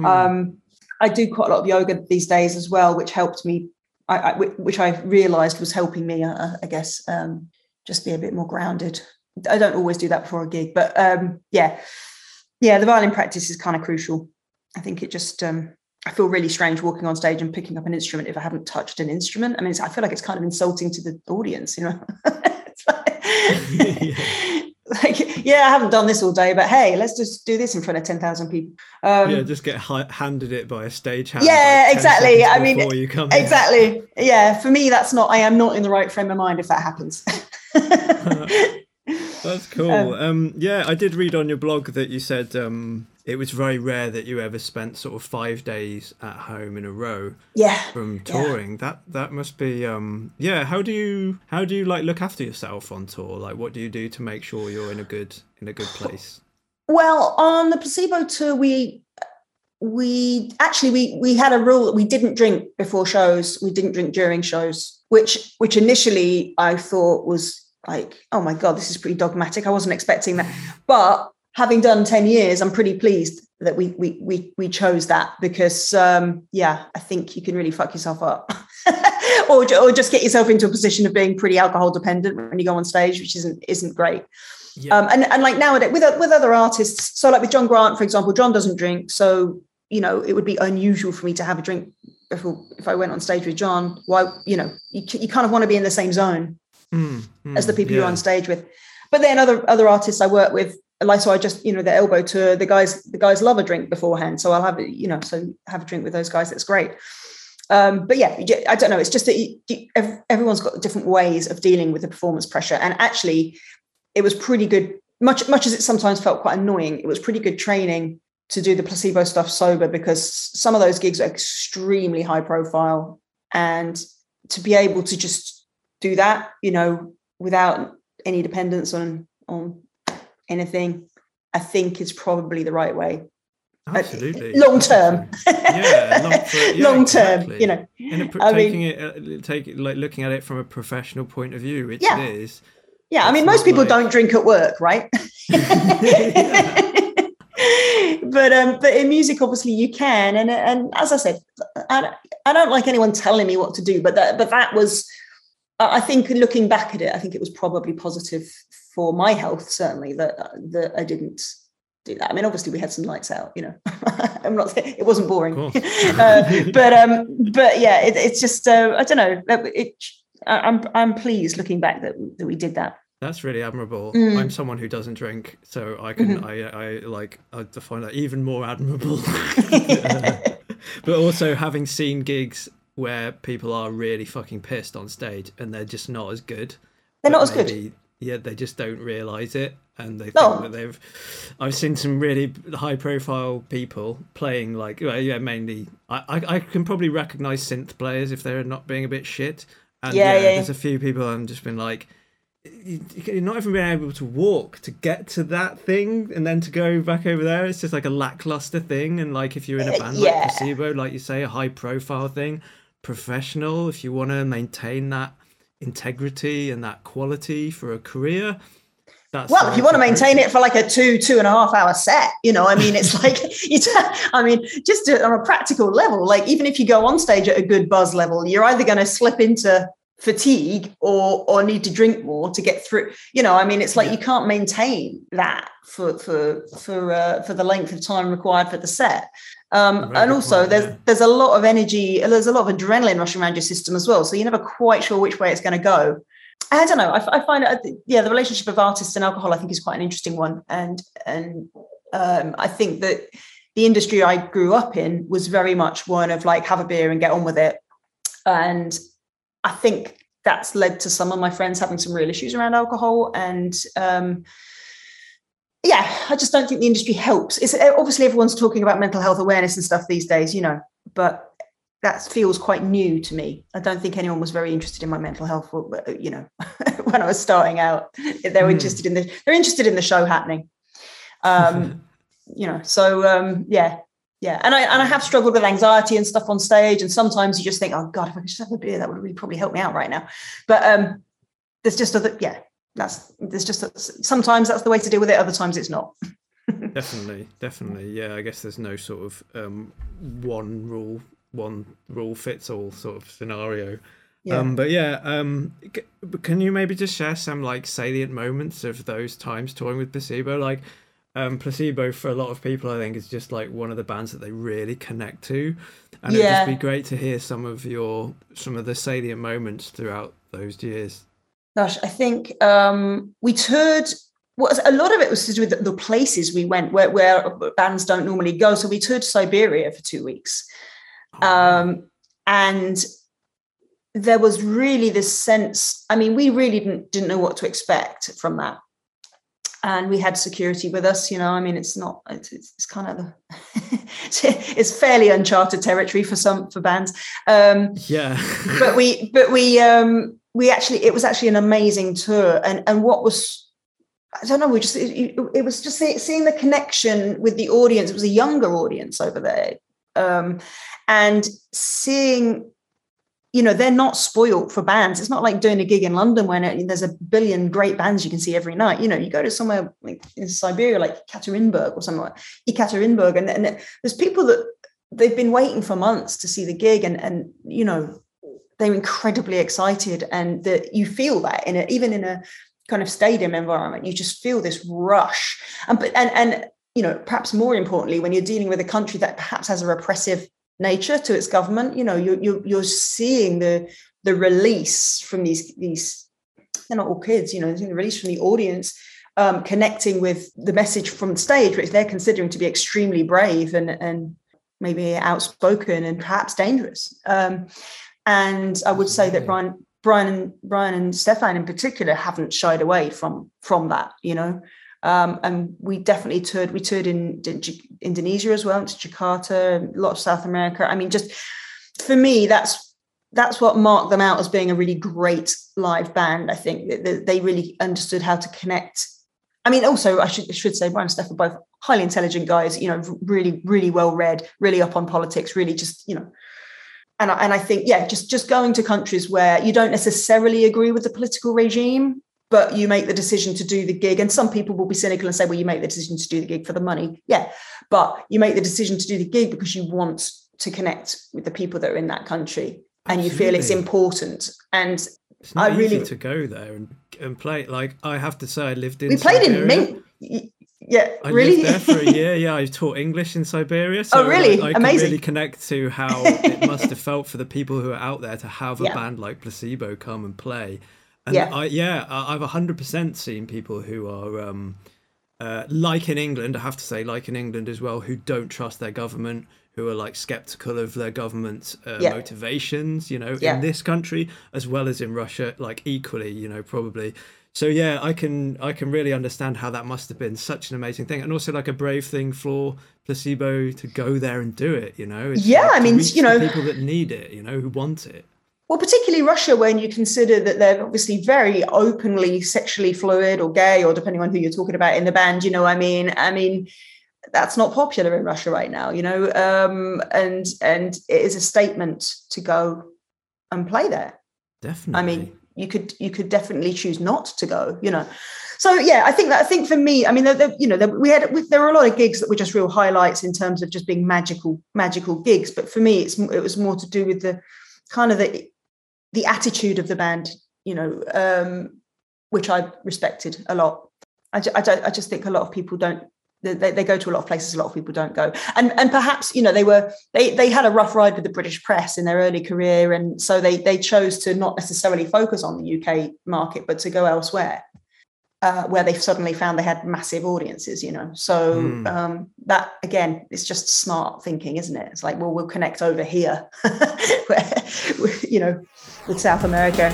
Mm. um, i do quite a lot of yoga these days as well which helped me I, I which i realized was helping me uh, i guess um, just be a bit more grounded. I don't always do that before a gig but um, yeah yeah, the violin practice is kind of crucial. I think it just um, I feel really strange walking on stage and picking up an instrument if I haven't touched an instrument. I mean, I feel like it's kind of insulting to the audience, you know. like, yeah. like, yeah, I haven't done this all day, but hey, let's just do this in front of ten thousand people. Um, yeah, just get handed it by a stagehand. Yeah, like exactly. I mean, you come exactly. In. Yeah, for me, that's not. I am not in the right frame of mind if that happens. That's cool. Um, um, yeah, I did read on your blog that you said um, it was very rare that you ever spent sort of five days at home in a row. Yeah. From touring, yeah. that that must be. Um, yeah. How do you how do you like look after yourself on tour? Like, what do you do to make sure you're in a good in a good place? Well, on the placebo tour, we we actually we we had a rule that we didn't drink before shows. We didn't drink during shows, which which initially I thought was like, oh my God, this is pretty dogmatic. I wasn't expecting that. But having done 10 years, I'm pretty pleased that we we we we chose that because um, yeah, I think you can really fuck yourself up. or, or just get yourself into a position of being pretty alcohol dependent when you go on stage, which isn't isn't great. Yeah. Um, and and like nowadays with with other artists, so like with John Grant, for example, John doesn't drink, so you know it would be unusual for me to have a drink if if I went on stage with John. Why you know you you kind of want to be in the same zone mm, mm, as the people yeah. you're on stage with. But then other other artists I work with, like so I just you know the elbow tour, the guys the guys love a drink beforehand, so I'll have it you know so have a drink with those guys. That's great. Um, but yeah, I don't know. It's just that you, you, everyone's got different ways of dealing with the performance pressure, and actually, it was pretty good. Much much as it sometimes felt quite annoying, it was pretty good training to do the placebo stuff sober because some of those gigs are extremely high profile, and to be able to just do that, you know, without any dependence on on anything, I think is probably the right way. Uh, Absolutely. long term. yeah, long, for, yeah, long term. Exactly. You know, a, I taking mean, it, uh, take it, like looking at it from a professional point of view, which yeah. it is. Yeah, I mean, most people like... don't drink at work, right? but um, but in music, obviously, you can, and and as I said, I, I don't like anyone telling me what to do, but that but that was I think looking back at it, I think it was probably positive for my health, certainly that that I didn't do that. I mean, obviously we had some lights out, you know. I'm not it wasn't boring, uh, but um, but yeah, it, it's just uh, I don't know. It, I'm I'm pleased looking back that that we did that. That's really admirable. Mm. I'm someone who doesn't drink, so I can mm-hmm. I I like I find that even more admirable. but also having seen gigs where people are really fucking pissed on stage and they're just not as good. They're not as good. Yeah, they just don't realize it, and they no. think that they've. I've seen some really high-profile people playing like, well, yeah, mainly. I, I, I can probably recognize synth players if they're not being a bit shit. And yeah, yeah, yeah there's a few people I've just been like, you're not even being able to walk to get to that thing and then to go back over there it's just like a lackluster thing and like if you're in a uh, band yeah. like placebo like you say a high profile thing professional, if you want to maintain that integrity and that quality for a career. That's well, if you want to maintain it for like a two, two and a half hour set, you know, I mean, it's like, I mean, just on a practical level, like even if you go on stage at a good buzz level, you're either going to slip into fatigue or or need to drink more to get through you know i mean it's like yeah. you can't maintain that for for for uh, for the length of time required for the set um, and also, point, there's yeah. there's a lot of energy, there's a lot of adrenaline rushing around your system as well. So you're never quite sure which way it's going to go. I don't know. I, I find it, yeah, the relationship of artists and alcohol, I think, is quite an interesting one, and and um, I think that the industry I grew up in was very much one of like have a beer and get on with it. And I think that's led to some of my friends having some real issues around alcohol. And um, yeah, I just don't think the industry helps. It's obviously everyone's talking about mental health awareness and stuff these days, you know, but that feels quite new to me. I don't think anyone was very interested in my mental health, you know, when I was starting out. They were mm. interested in the they're interested in the show happening. Um, you know, so um, yeah, yeah. And I and I have struggled with anxiety and stuff on stage. And sometimes you just think, oh God, if I could just have a beer, that would really probably help me out right now. But um, there's just other, yeah, that's there's just a, sometimes that's the way to deal with it. Other times it's not. definitely, definitely. Yeah, I guess there's no sort of um, one rule one rule fits all sort of scenario. Yeah. Um, but yeah, um, can you maybe just share some like salient moments of those times touring with Placebo? Like, um, Placebo for a lot of people, I think, is just like one of the bands that they really connect to, and yeah. it'd just be great to hear some of your some of the salient moments throughout those years. Gosh, I think um, we toured. Well, a lot of it was to do with the places we went, where, where bands don't normally go. So we toured Siberia for two weeks, Oh, um, and there was really this sense i mean we really didn't, didn't know what to expect from that and we had security with us you know i mean it's not it's, it's kind of the it's fairly uncharted territory for some for bands um yeah but we but we um we actually it was actually an amazing tour and and what was I don't know. We just it, it was just seeing the connection with the audience. It was a younger audience over there, um, and seeing you know they're not spoiled for bands it's not like doing a gig in london when it, there's a billion great bands you can see every night you know you go to somewhere like in siberia like Ekaterinburg or somewhere, Ekaterinburg and, and there's people that they've been waiting for months to see the gig and and you know they're incredibly excited and that you feel that in it even in a kind of stadium environment you just feel this rush and but and and you know perhaps more importantly when you're dealing with a country that perhaps has a repressive nature to its government. You know, you're you're, you're seeing the the release from these these they're not all kids. You know, the release from the audience. Um, connecting with the message from stage, which they're considering to be extremely brave and, and maybe outspoken and perhaps dangerous. Um, and I would say that Brian, Brian, and Brian and Stefan in particular haven't shied away from from that. You know, um, and we definitely toured. We toured in, in Indonesia as well, to Jakarta, a lot of South America. I mean, just for me, that's that's what marked them out as being a really great live band. I think that they really understood how to connect. I mean, also I should should say Brian and Steph are both highly intelligent guys. You know, really really well read, really up on politics, really just you know. And I, and I think yeah, just just going to countries where you don't necessarily agree with the political regime, but you make the decision to do the gig. And some people will be cynical and say, well, you make the decision to do the gig for the money. Yeah. But you make the decision to do the gig because you want to connect with the people that are in that country and you feel it's important. And it's not I really easy to go there and, and play. Like I have to say, I lived in. We played Siberia. in yeah, I really. lived there for a year. Yeah, I taught English in Siberia. So oh, really? I, I Amazing. can really connect to how it must have felt for the people who are out there to have a yeah. band like Placebo come and play and yeah, I, yeah, I've hundred percent seen people who are um, uh, like in England. I have to say, like in England as well, who don't trust their government, who are like skeptical of their government's uh, yeah. motivations. You know, yeah. in this country as well as in Russia, like equally. You know, probably. So yeah, I can I can really understand how that must have been such an amazing thing, and also like a brave thing for placebo to go there and do it. You know, it's yeah, like I mean, you know, people that need it, you know, who want it. Well, particularly Russia, when you consider that they're obviously very openly sexually fluid or gay, or depending on who you're talking about in the band, you know, I mean, I mean, that's not popular in Russia right now, you know, um, and and it is a statement to go and play there. Definitely. I mean, you could you could definitely choose not to go, you know. So yeah, I think that I think for me, I mean, the, the, you know, the, we had we, there were a lot of gigs that were just real highlights in terms of just being magical magical gigs, but for me, it's it was more to do with the kind of the the attitude of the band, you know, um, which I respected a lot. I, I, I just think a lot of people don't. They, they go to a lot of places a lot of people don't go and and perhaps you know they were they they had a rough ride with the british press in their early career and so they they chose to not necessarily focus on the uk market but to go elsewhere uh, where they suddenly found they had massive audiences, you know. So mm. um, that again, it's just smart thinking, isn't it? It's like, well, we'll connect over here, where, you know, with South America.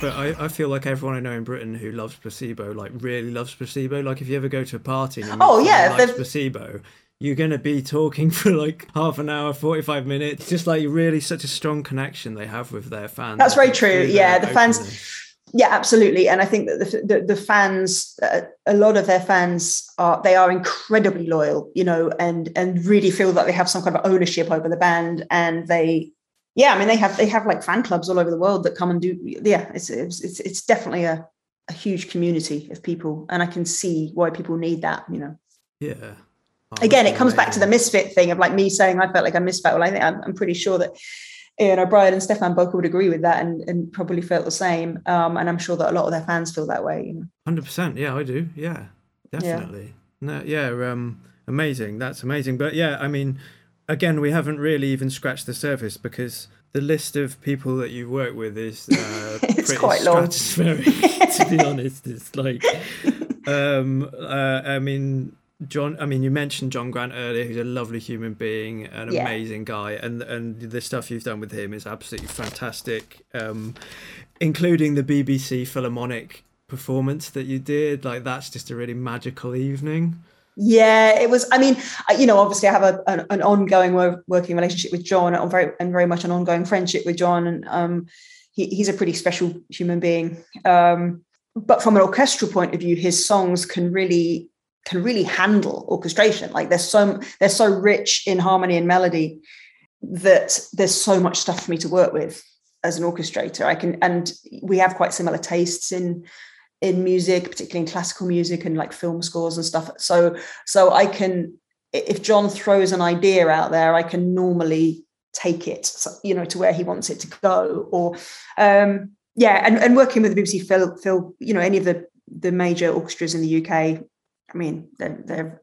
But I, I feel like everyone I know in Britain who loves placebo, like really loves placebo. Like if you ever go to a party and oh yeah, likes placebo, you're going to be talking for like half an hour, 45 minutes. Just like really such a strong connection they have with their fans. That's very true. Yeah, the fans. Yeah, absolutely. And I think that the, the, the fans, uh, a lot of their fans are, they are incredibly loyal, you know, and, and really feel that they have some kind of ownership over the band and they, yeah, I mean they have they have like fan clubs all over the world that come and do. Yeah, it's it's it's, it's definitely a, a huge community of people, and I can see why people need that. You know. Yeah. Oh, Again, it comes amazing. back to the misfit thing of like me saying I felt like I misfit. Well, I think I'm, I'm pretty sure that Ian O'Brien and Stefan Boker would agree with that and, and probably felt the same. Um, and I'm sure that a lot of their fans feel that way. You know. Hundred percent. Yeah, I do. Yeah, definitely. Yeah. No, yeah. Um, amazing. That's amazing. But yeah, I mean, again, we haven't really even scratched the surface because the list of people that you work with is uh, it's pretty quite stratospheric. to be honest, it's like, um, uh, I mean, John. I mean, you mentioned John Grant earlier, who's a lovely human being, an yeah. amazing guy, and and the stuff you've done with him is absolutely fantastic, um, including the BBC Philharmonic performance that you did. Like that's just a really magical evening. Yeah, it was. I mean, you know, obviously, I have a, an, an ongoing working relationship with John, and very and very much an ongoing friendship with John, and um, he, he's a pretty special human being. Um, but from an orchestral point of view, his songs can really can really handle orchestration. Like they're so they're so rich in harmony and melody that there's so much stuff for me to work with as an orchestrator. I can, and we have quite similar tastes in in music, particularly in classical music and like film scores and stuff. So so I can if John throws an idea out there, I can normally take it, you know, to where he wants it to go. Or um, yeah, and, and working with the BBC Phil, Phil, you know, any of the the major orchestras in the UK, I mean, they're, they're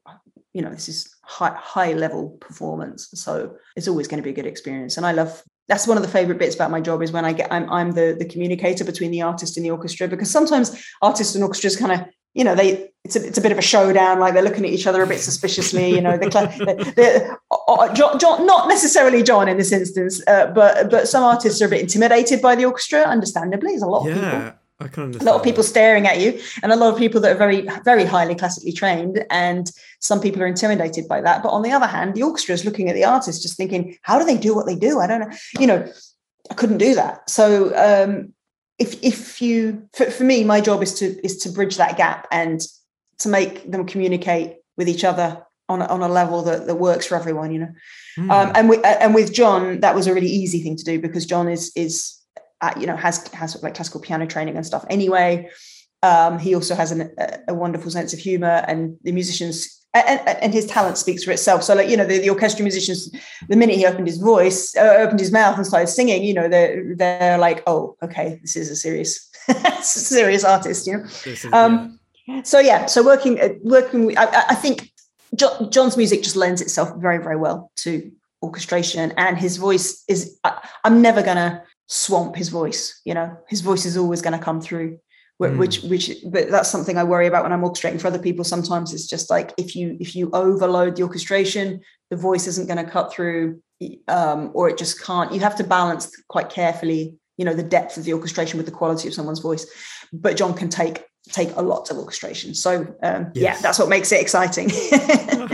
you know, this is high high level performance. So it's always going to be a good experience. And I love that's one of the favorite bits about my job is when I get I'm I'm the the communicator between the artist and the orchestra because sometimes artists and orchestras kind of you know they it's a, it's a bit of a showdown like they're looking at each other a bit suspiciously you know the John, John, not necessarily John in this instance uh, but but some artists are a bit intimidated by the orchestra understandably there's a lot of people I can understand. A lot of people staring at you, and a lot of people that are very, very highly classically trained, and some people are intimidated by that. But on the other hand, the orchestra is looking at the artist, just thinking, "How do they do what they do? I don't know." You know, I couldn't do that. So, um, if if you, for, for me, my job is to is to bridge that gap and to make them communicate with each other on a, on a level that, that works for everyone. You know, mm. um, and with and with John, that was a really easy thing to do because John is is uh, you know has has like classical piano training and stuff anyway. Um, he also has an, a, a, wonderful sense of humor and the musicians and, and, his talent speaks for itself. So like you know the, the orchestra musicians the minute he opened his voice uh, opened his mouth and started singing you know they're they're like oh okay this is a serious serious artist you know? Is, um, yeah. so yeah so working uh, working I, I think John's music just lends itself very very well to orchestration and his voice is I, i'm never gonna swamp his voice you know? His voice is always going to come through mm. which which but that's something i worry about when i'm orchestrating for other people sometimes. It's just like if you if you overload the orchestration the voice isn't going to cut through um, or it just can't you have to balance quite carefully you know the depth of the orchestration with the quality of someone's voice. But john can take take a lot of orchestration so um, yes. yeah that's what makes it exciting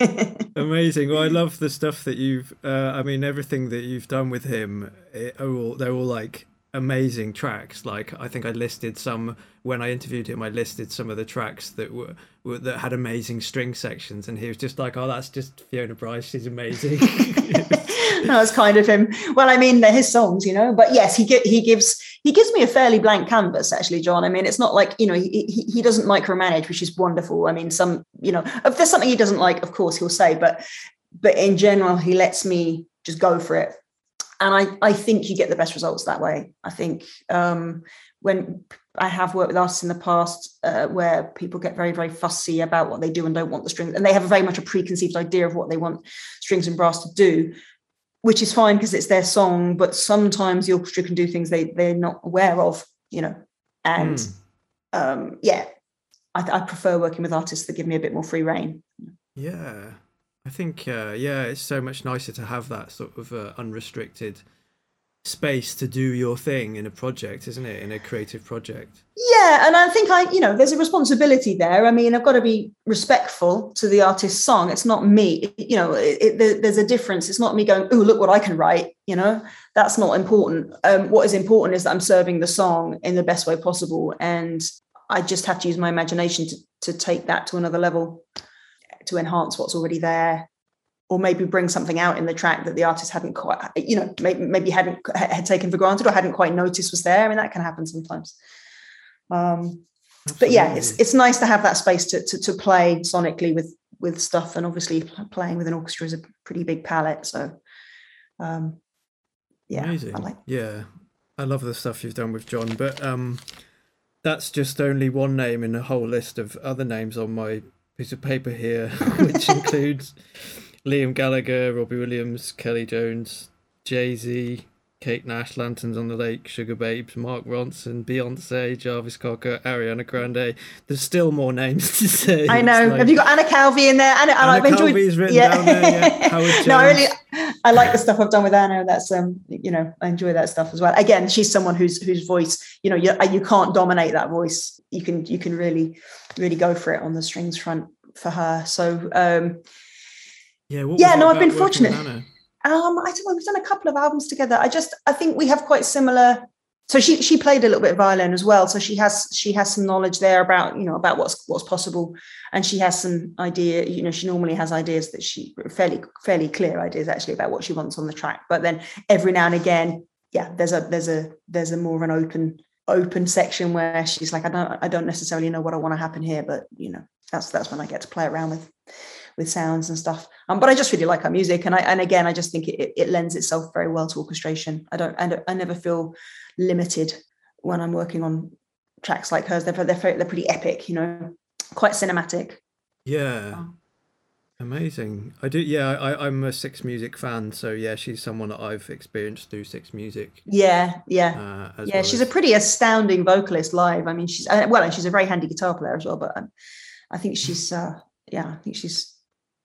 Amazing. Well, I love the stuff that you've. Uh, I mean, everything that you've done with him. It, are all, they're all like amazing tracks. Like I think I listed some when I interviewed him. I listed some of the tracks that were, were that had amazing string sections, and he was just like, "Oh, that's just Fiona Brice. She's amazing." that was kind of him. Well, I mean, they're his songs, you know. But yes, he he gives he gives me a fairly blank canvas, actually, John. I mean, it's not like you know he he, he doesn't micromanage, which is wonderful. I mean, some you know if there's something he doesn't like, of course he'll say, but but in general, he lets me just go for it and I, I think you get the best results that way. I think um, when I have worked with artists in the past uh, where people get very, very fussy about what they do and don't want the strings, and they have a very much a preconceived idea of what they want strings and brass to do, which is fine because it's their song. But sometimes the orchestra can do things they they're not aware of, you know. And mm. um, yeah, I, I prefer working with artists that give me a bit more free reign. Yeah, I think uh, yeah, it's so much nicer to have that sort of uh, unrestricted space to do your thing in a project, isn't it? In a creative project. Yeah, and I think I, you know, there's a responsibility there. I mean, I've got to be respectful to the artist's song. It's not me. You know, it, it, there's a difference. It's not me going, "Oh, look what I can write." You know, that's not important. Um, what is important is that I'm serving the song in the best way possible, and I just have to use my imagination to to take that to another level to enhance what's already there or maybe bring something out in the track that the artist hadn't quite you know maybe, maybe hadn't had taken for granted or hadn't quite noticed was there. I mean that can happen sometimes. Um, but yeah it's it's nice to have that space to, to, to play sonically with with stuff. And obviously playing with an orchestra is a pretty big palette. So um, yeah Amazing. I like yeah. I love the stuff you've done with john but um that's just only one name in a whole list of other names on my piece of paper here, which includes Liam Gallagher, Robbie Williams, Kelly Jones, Jay Z, Kate Nash, Lanterns on the Lake, Sugababes, Mark Ronson, Beyonce, Jarvis Cocker, Ariana Grande. There's still more names to say. I know. Like, Have you got Anna Calvi in there? Anna, Anna I've enjoyed, written yeah. down there. Yeah. No, I really, I like the stuff I've done with Anna. That's um, you know, I enjoy that stuff as well. Again, she's someone whose whose voice, you know, you you can't dominate that voice. You can you can really really go for it on the strings front for her. So um, yeah, yeah. No, I've been fortunate. Um, I don't know. We've done a couple of albums together. I just I think we have quite similar. So she she played a little bit of violin as well. So she has she has some knowledge there about you know about what's what's possible, and she has some idea. You know, she normally has ideas that she fairly fairly clear ideas actually about what she wants on the track. But then every now and again, yeah, there's a there's a there's a more of an open open section where she's like, I don't I don't necessarily know what I want to happen here, but you know that's that's when I get to play around with with sounds and stuff. Um, but I just really like her music, and I and again I just think it, it lends itself very well to orchestration. I don't I, I never feel limited when I'm working on tracks like hers. They're they're they're pretty epic, you know, quite cinematic. Yeah. Um, Amazing. I do. Yeah, I, I'm a Six Music fan, so yeah, she's someone that I've experienced through Six Music. Yeah, yeah, uh, yeah. Well she's as... a pretty astounding vocalist live. I mean, she's uh, well, and she's a very handy guitar player as well. But um, I think she's, uh, yeah, I think she's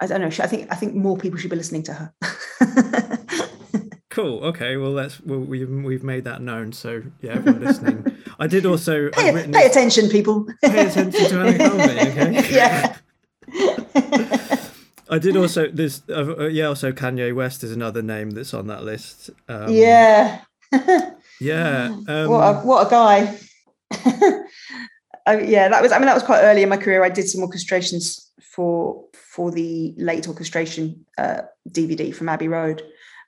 I don't know. I think I think more people should be listening to her. cool. Okay. Well, that's well, we've we've made that known. So yeah, everyone listening. I did also pay, pay attention, people. Pay attention to Calvi. Okay. Yeah. I did also. There's uh, uh, yeah. Also, Kanye West is another name that's on that list. Um, yeah. yeah. Um, what a what a guy. Yeah, that was. I mean, that was quite early in my career. I did some orchestrations for for the late orchestration uh, DVD from Abbey Road.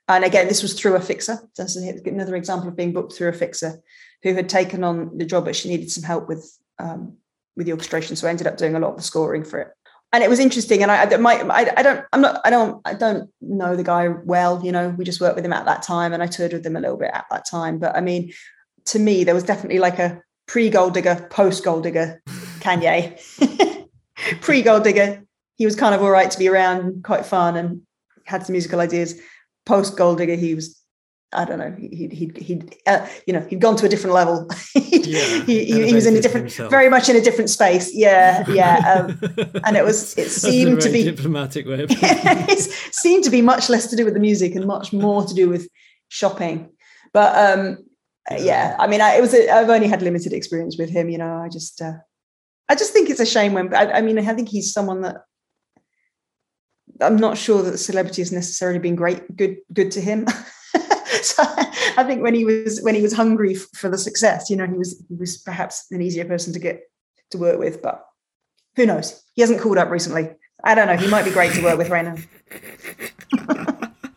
And again, this was through a fixer. That's another example of being booked through a fixer who had taken on the job, but she needed some help with um, with the orchestration. So I ended up doing a lot of the scoring for it. And it was interesting. And I, I, my, I, I don't, I'm not, I don't, I don't know the guy well. You know, we just worked with him at that time, and I toured with him a little bit at that time. But I mean, to me, there was definitely like a pre Gold Digger, post Gold Digger Kanye. pre Gold Digger, he was kind of all right to be around, quite fun, and had some musical ideas. Post Gold Digger, he was I don't know. He he he uh, you know he'd gone to a different level. yeah, he, he, he was in a different, himself. very much in a different space. Yeah, yeah. Um, and it was it seemed to be diplomatic way. it seemed to be much less to do with the music and much more to do with shopping. But um, yeah. yeah, I mean, I, it was. A, I've only had limited experience with him. You know, I just uh, I just think it's a shame when I, I mean I think he's someone that I'm not sure that the celebrity has necessarily been great, good, good to him. so I think when he was when he was hungry for the success, you know, he was he was perhaps an easier person to get to work with. But who knows? He hasn't called up recently. I don't know. He might be great to work with right now.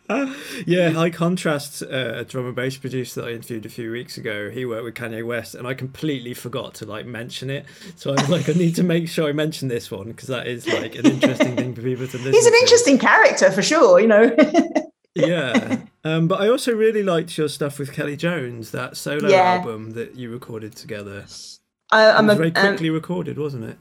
yeah, high contrast. Uh, a drum and bass producer that I interviewed a few weeks ago. He worked with Kanye West, and I completely forgot to like mention it. So I was like, I need to make sure I mention this one because that is like an interesting thing for people to listen. He's an to. interesting character for sure. You know. yeah. Um, but I also really liked your stuff with Kelly Jones, that solo Yeah. album that you recorded together. I, It I'm was a, very um, quickly recorded, wasn't it?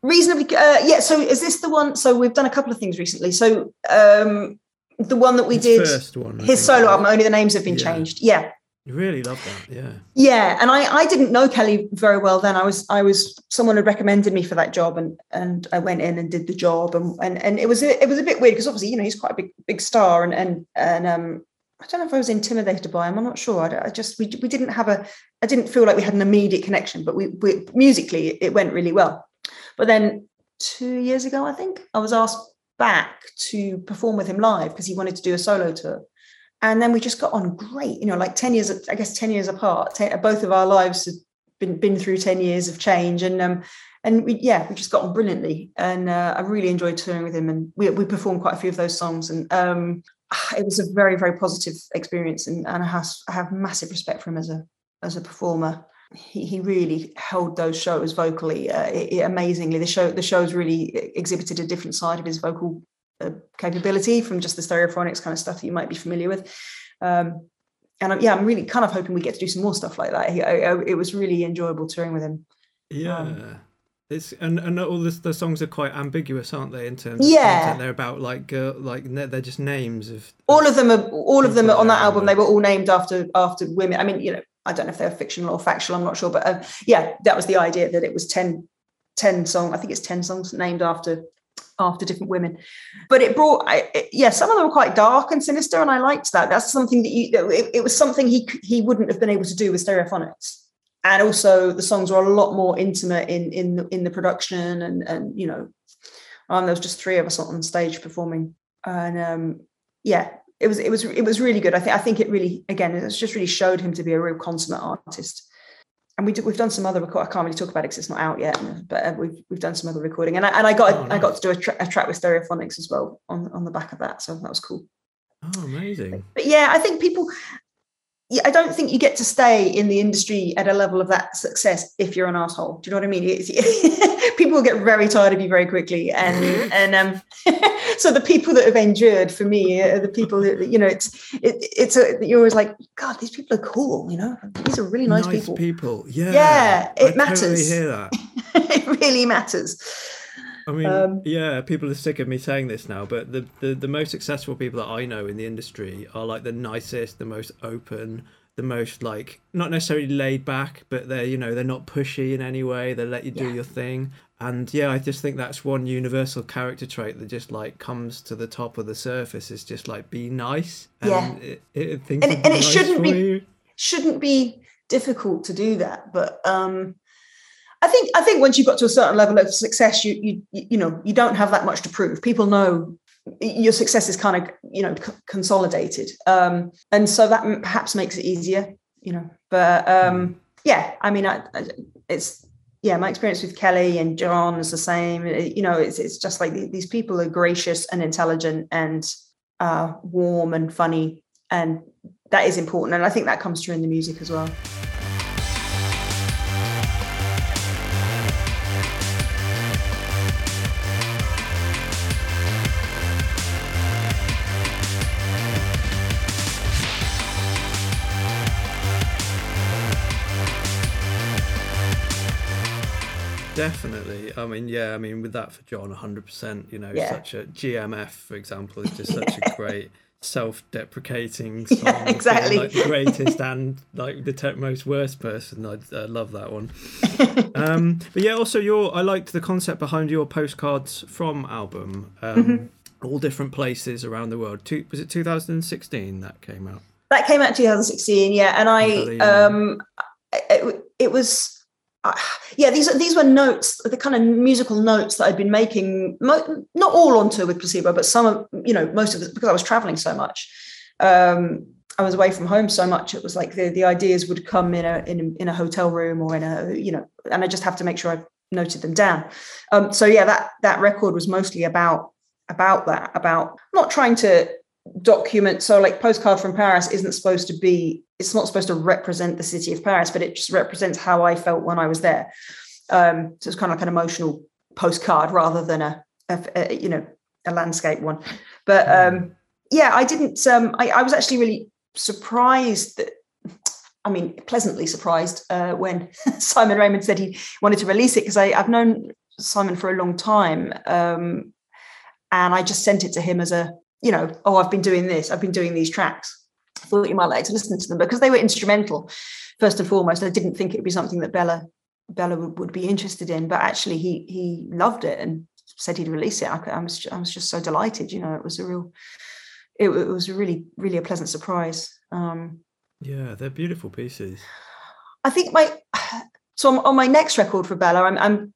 reasonably uh, yeah so is this the one so we've done a couple of things recently so um the one that we His did first one. I his solo album only the names have been Yeah. changed yeah You really love that, yeah. yeah and i i didn't know kelly very well then i was i was someone had recommended me for that job and and i went in and did the job and and, and it was a, it was a bit weird because obviously you know he's quite a big big star and and and um I don't know if I was intimidated by him. I'm not sure. I, I just we, we didn't have a. I didn't feel like we had an immediate connection, but we, we musically it went really well. But then two years ago, I think I was asked back to perform with him live because he wanted to do a solo tour, and then we just got on great. You know, like ten years, I guess ten years apart. Ten, both of our lives had been been through ten years of change, and um, and we yeah, we just got on brilliantly, and uh, I really enjoyed touring with him, and we we performed quite a few of those songs, and um, it was a very very positive experience, and, and I have I have massive respect for him as a as a performer. He, he really held those shows vocally uh, it, it- amazingly. The show the shows really exhibited a different side of his vocal uh, capability from just the stereophonics kind of stuff that you might be familiar with. Um, and I'm, yeah, I'm really kind of hoping we get to do some more stuff like that. He, I, I- it was really enjoyable touring with him. Yeah. Um, it's and and all this, the songs are quite ambiguous, aren't they? In terms of Yeah. content, they're about like girl, like they're just names of all of them are all of them on that album they were all named after after women i mean you know i don't know if they're fictional or factual i'm not sure but uh, yeah that was the idea that it was 10 10 song i think it's 10 songs named after after different women. But it brought I, it- yeah some of them were quite dark and sinister and i liked that. That's something that you it, it was something he he wouldn't have been able to do with stereophonics. And also the songs were a lot more intimate in in the, in the production and and you know um, there was just three of us on stage performing. And um yeah it was it was it was really good. I think i think it really again it's just really showed him to be a real consummate artist. And we do, we've done some other record i can't really talk about it because it's not out yet but uh, we've we've done some other recording. And i, and I got Oh, i got to do a, tra- a track with stereophonics as well on on the back of that so that was cool. Oh, amazing. but yeah i think people I don't think you get to stay in the industry at a level of that success if you're an asshole. Do you know what I mean? People will get very tired of you very quickly, and and um, so the people that have endured for me are the people that you know. It's it, it's a, you're always like, God, these people are cool. You know, these are really nice, people. People, Yeah. Yeah, it I Totally matters. hear that. it really matters. I mean, Um, yeah, people are sick of me saying this now, but the, the the most successful people that I know in the industry are like the nicest, the most open, the most like not necessarily laid back, but they're you know they're not pushy in any way. They let you do Yeah. your thing, and yeah, I just think that's one universal character trait that just like comes to the top of the surface. Is just like be nice. And Yeah. it, it, And- and be it shouldn't be- you. shouldn't be difficult to do that but um i think i think once you've got to a certain level of success you you you know you don't have that much to prove. People know your success is kind of you know c- consolidated. Um and so that m- perhaps makes it easier you know but um yeah i mean I, I, it's yeah my experience with kelly and john is the same. It- you know it's, it's just like these people are gracious and intelligent and uh warm and funny and that is important. And i think that comes through in the music as well Definitely. I mean, yeah. I mean, with that for John, hundred percent. You know, Yeah. such a GMF, for example, is just such a great self-deprecating song. Yeah, exactly. Like the greatest and like the most worst person. I, I love that one. um, but yeah, also your I liked the concept behind your postcards from album. Um, Mm-hmm. All different places around the world. Two, was it 2016 that came out? that came out 2016 yeah and i um it, it was uh, yeah these these were notes the kind of musical notes that i'd been making mo- not all on tour with placebo but some of you know most of it because i was traveling so much. Um i was away from home so much it was like the the ideas would come in a in in a hotel room or in a you know and i just have to make sure I've noted them down. Um so yeah that that record was mostly about about that about not trying to document so like postcard from paris isn't supposed to be it's not supposed to represent the city of paris but it just represents how i felt when i was there um so it's kind of like an emotional postcard rather than a, a, a you know a landscape one but um yeah, I didn't. Um, I, I was actually really surprised that I mean, pleasantly surprised uh, when Simon Raymonde said he wanted to release it because I've known Simon for a long time. Um, and I just sent it to him as a, you know, oh, I've been doing this, I've been doing these tracks. I thought you might like to listen to them because they were instrumental, first and foremost. I didn't think it would be something that Bella Bella would, would, be interested in, but actually he he loved it and said he'd release it. I, I was I was just so delighted. You know, it was a real, it, it was really really a pleasant surprise. Um, yeah, they're beautiful pieces. I think my so on my next record for Bella, I'm, I'm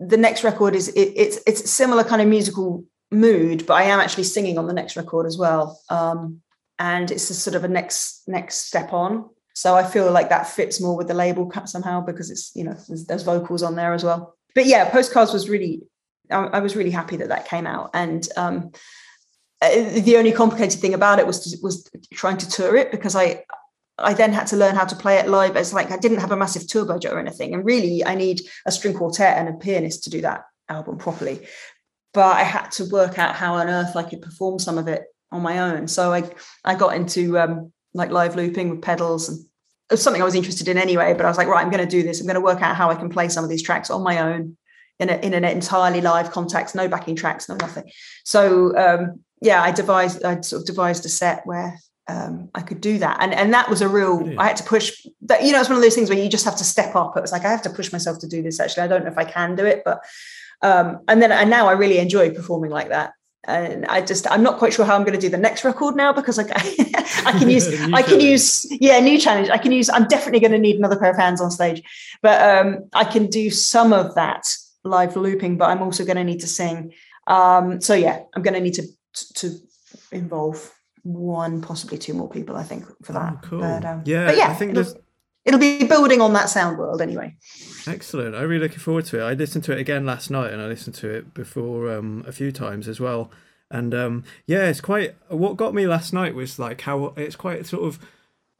the next record is it, it's it's similar kind of musical mood, but I am actually singing on the next record as well. Um, and it's a sort of a next next step on. So I feel like that fits more with the label somehow because it's you know there's, there's vocals on there as well. But yeah, postcards was really I, I was really happy that that came out and. Um, uh, the only complicated thing about it was to, was trying to tour it because I I then had to learn how to play it live. It's like I didn't have a massive tour budget or anything, and really I need a string quartet and a pianist to do that album properly. But I had to work out how on earth I could perform some of it on my own. So I I got into um, like live looping with pedals and it was something I was interested in anyway. But I was like, right, I'm going to do this. I'm going to work out how I can play some of these tracks on my own in, a, in an entirely live context, no backing tracks, no nothing. So um, yeah, I devised I sort of devised a set where um, I could do that, and and that was a real. Brilliant. I had to push that. You know, it's one of those things where you just have to step up. It was like I have to push myself to do this. Actually, I don't know if I can do it, but um, and then and now I really enjoy performing like that. And I just I'm not quite sure how I'm going to do the next record now because I, I can use I can use yeah new challenge I can use I'm definitely going to need another pair of hands on stage, but um, I can do some of that live looping, but I'm also going to need to sing. Um, so yeah, I'm going to need to to involve one, possibly two more people. I think for that. Oh, cool. But, um, yeah, but yeah, I think it'll, it'll, be building on that sound world anyway. Excellent. I'm really looking forward to it. I listened to it again last night, and I listened to it before um, a few times as well. And um, yeah, it's quite. What got me last night was like how it's quite sort of.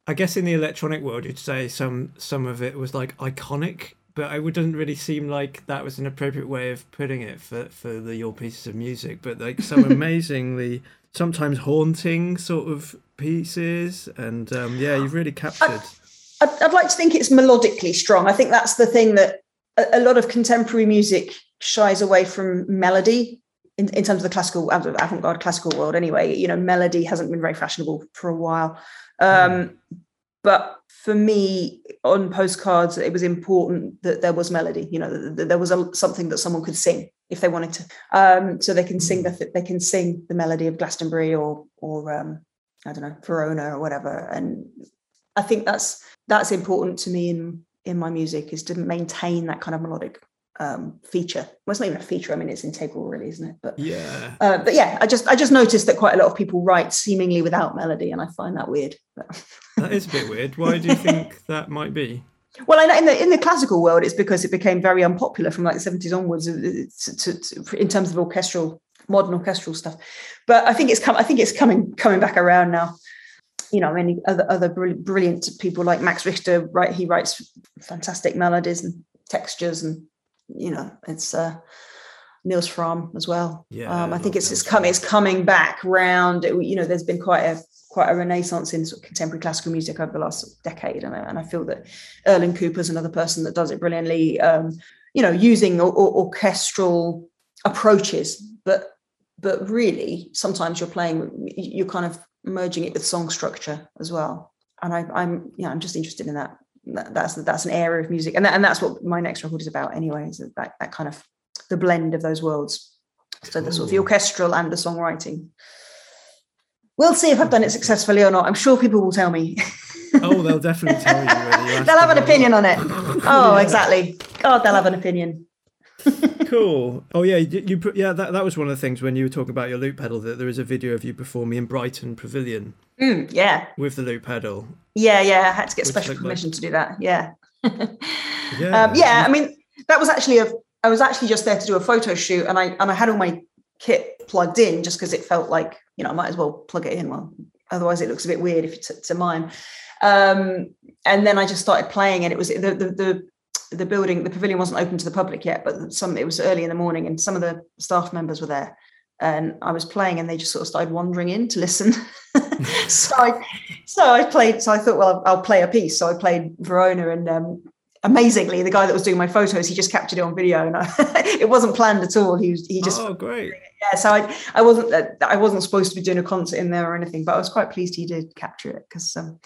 I guess in the electronic world, you'd say some some of it was like iconic but it wouldn't really seem like that was an appropriate way of putting it for for the your pieces of music. But like some amazingly, sometimes haunting sort of pieces, and um, yeah, you've really captured. I'd, I'd, like to think it's melodically strong. I think that's the thing that a, a lot of contemporary music shies away from melody. In, in terms of the classical avant-garde classical world anyway you know melody hasn't been very fashionable for a while um, mm. but for me on postcards it was important that there was melody you know that, there was a, something that someone could sing if they wanted to um, so they can sing mm. the they can sing the melody of glastonbury or or um, i don't know verona or whatever and i think that's that's important to me in in my music is to maintain that kind of melodic um, feature. Well, it's not even a feature. I mean, it's integral, really, isn't it? But yeah, uh, but yeah, I just I just noticed that quite a lot of people write seemingly without melody, and I find that weird. that is a bit weird. Why do you think that might be? Well, I know in the in the classical world, it's because it became very unpopular from like the seventies onwards uh, to, to, to, in terms of orchestral modern orchestral stuff. But I think it's come. I think it's coming coming back around now. You know, many other other brilliant people like Max Richter, right? He writes fantastic melodies and textures and you know, it's uh, Nils Frahm as well. Yeah, um, I think it's it's coming it's coming back round. It, you know, there's been quite a quite a renaissance in sort of contemporary classical music over the last decade, and I, and I feel that Erland Cooper's another person that does it brilliantly. Um, you know, using or, or, orchestral approaches, but but really sometimes you're playing, you're kind of merging it with song structure as well. And I, I'm yeah, I'm just interested in that. That's that's an area of music. And that, and that's what my next record is about anyway is that, that kind of the blend of those worlds so the sort of the orchestral and the songwriting. We'll see if i've done it successfully or not. I'm sure people will tell me. Oh they'll definitely tell you, you they'll have an opinion on it. Oh exactly. God they'll have an opinion cool. Oh yeah, you, you put yeah that that was one of the things when you were talking about your loop pedal that there is a video of you performing in Brighton Pavilion. Mm, yeah. With the loop pedal. Yeah, yeah. I had to get special permission like... to do that. Yeah. yeah. Um, yeah. I mean, that was actually a. I was actually just there to do a photo shoot, and I and I had all my kit plugged in just because it felt like you know I might as well plug it in. Well, otherwise it looks a bit weird if it's to mime. Um, and then I just started playing, and it was the the, the the building, the pavilion wasn't open to the public yet, but some it was early in the morning, and some of the staff members were there. and I was playing, and they just sort of started wandering in to listen. so I, so I played. So I thought, well, I'll, I'll play a piece. So I played Verona, and um, amazingly, the guy that was doing my photos, he just captured it on video, and I, it wasn't planned at all. He was, he just oh great yeah. So I I wasn't I wasn't supposed to be doing a concert in there or anything, but I was quite pleased he did capture it because um,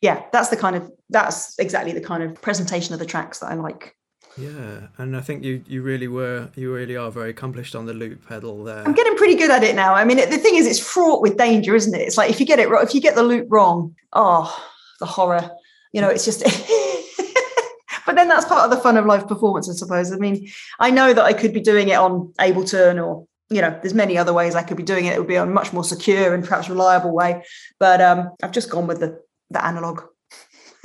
yeah, that's the kind of that's exactly the kind of presentation of the tracks that I like. Yeah, and I think you you really were you really are very accomplished on the loop pedal there. I'm getting pretty good at it now. I mean, the thing is, it's fraught with danger, isn't it? It's like if you get it wrong, if you get the loop wrong, oh, the horror. You know, it's just. but then that's part of the fun of live performance, I suppose. I mean, I know that I could be doing it on Ableton or you know, there's many other ways I could be doing it. It would be a much more secure and perhaps reliable way. But um, I've just gone with the the analog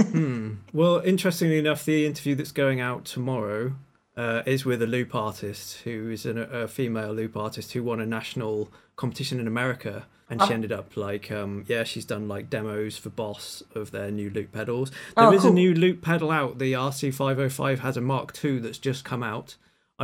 hmm. Well, interestingly enough, the interview that's going out tomorrow uh, is with a loop artist who is an, a female loop artist who won a national competition in America. And she oh. ended up like, um, yeah, she's done like demos for Boss of their new loop pedals. There oh, is cool. a new loop pedal out. The RC505 has a Mark II that's just come out.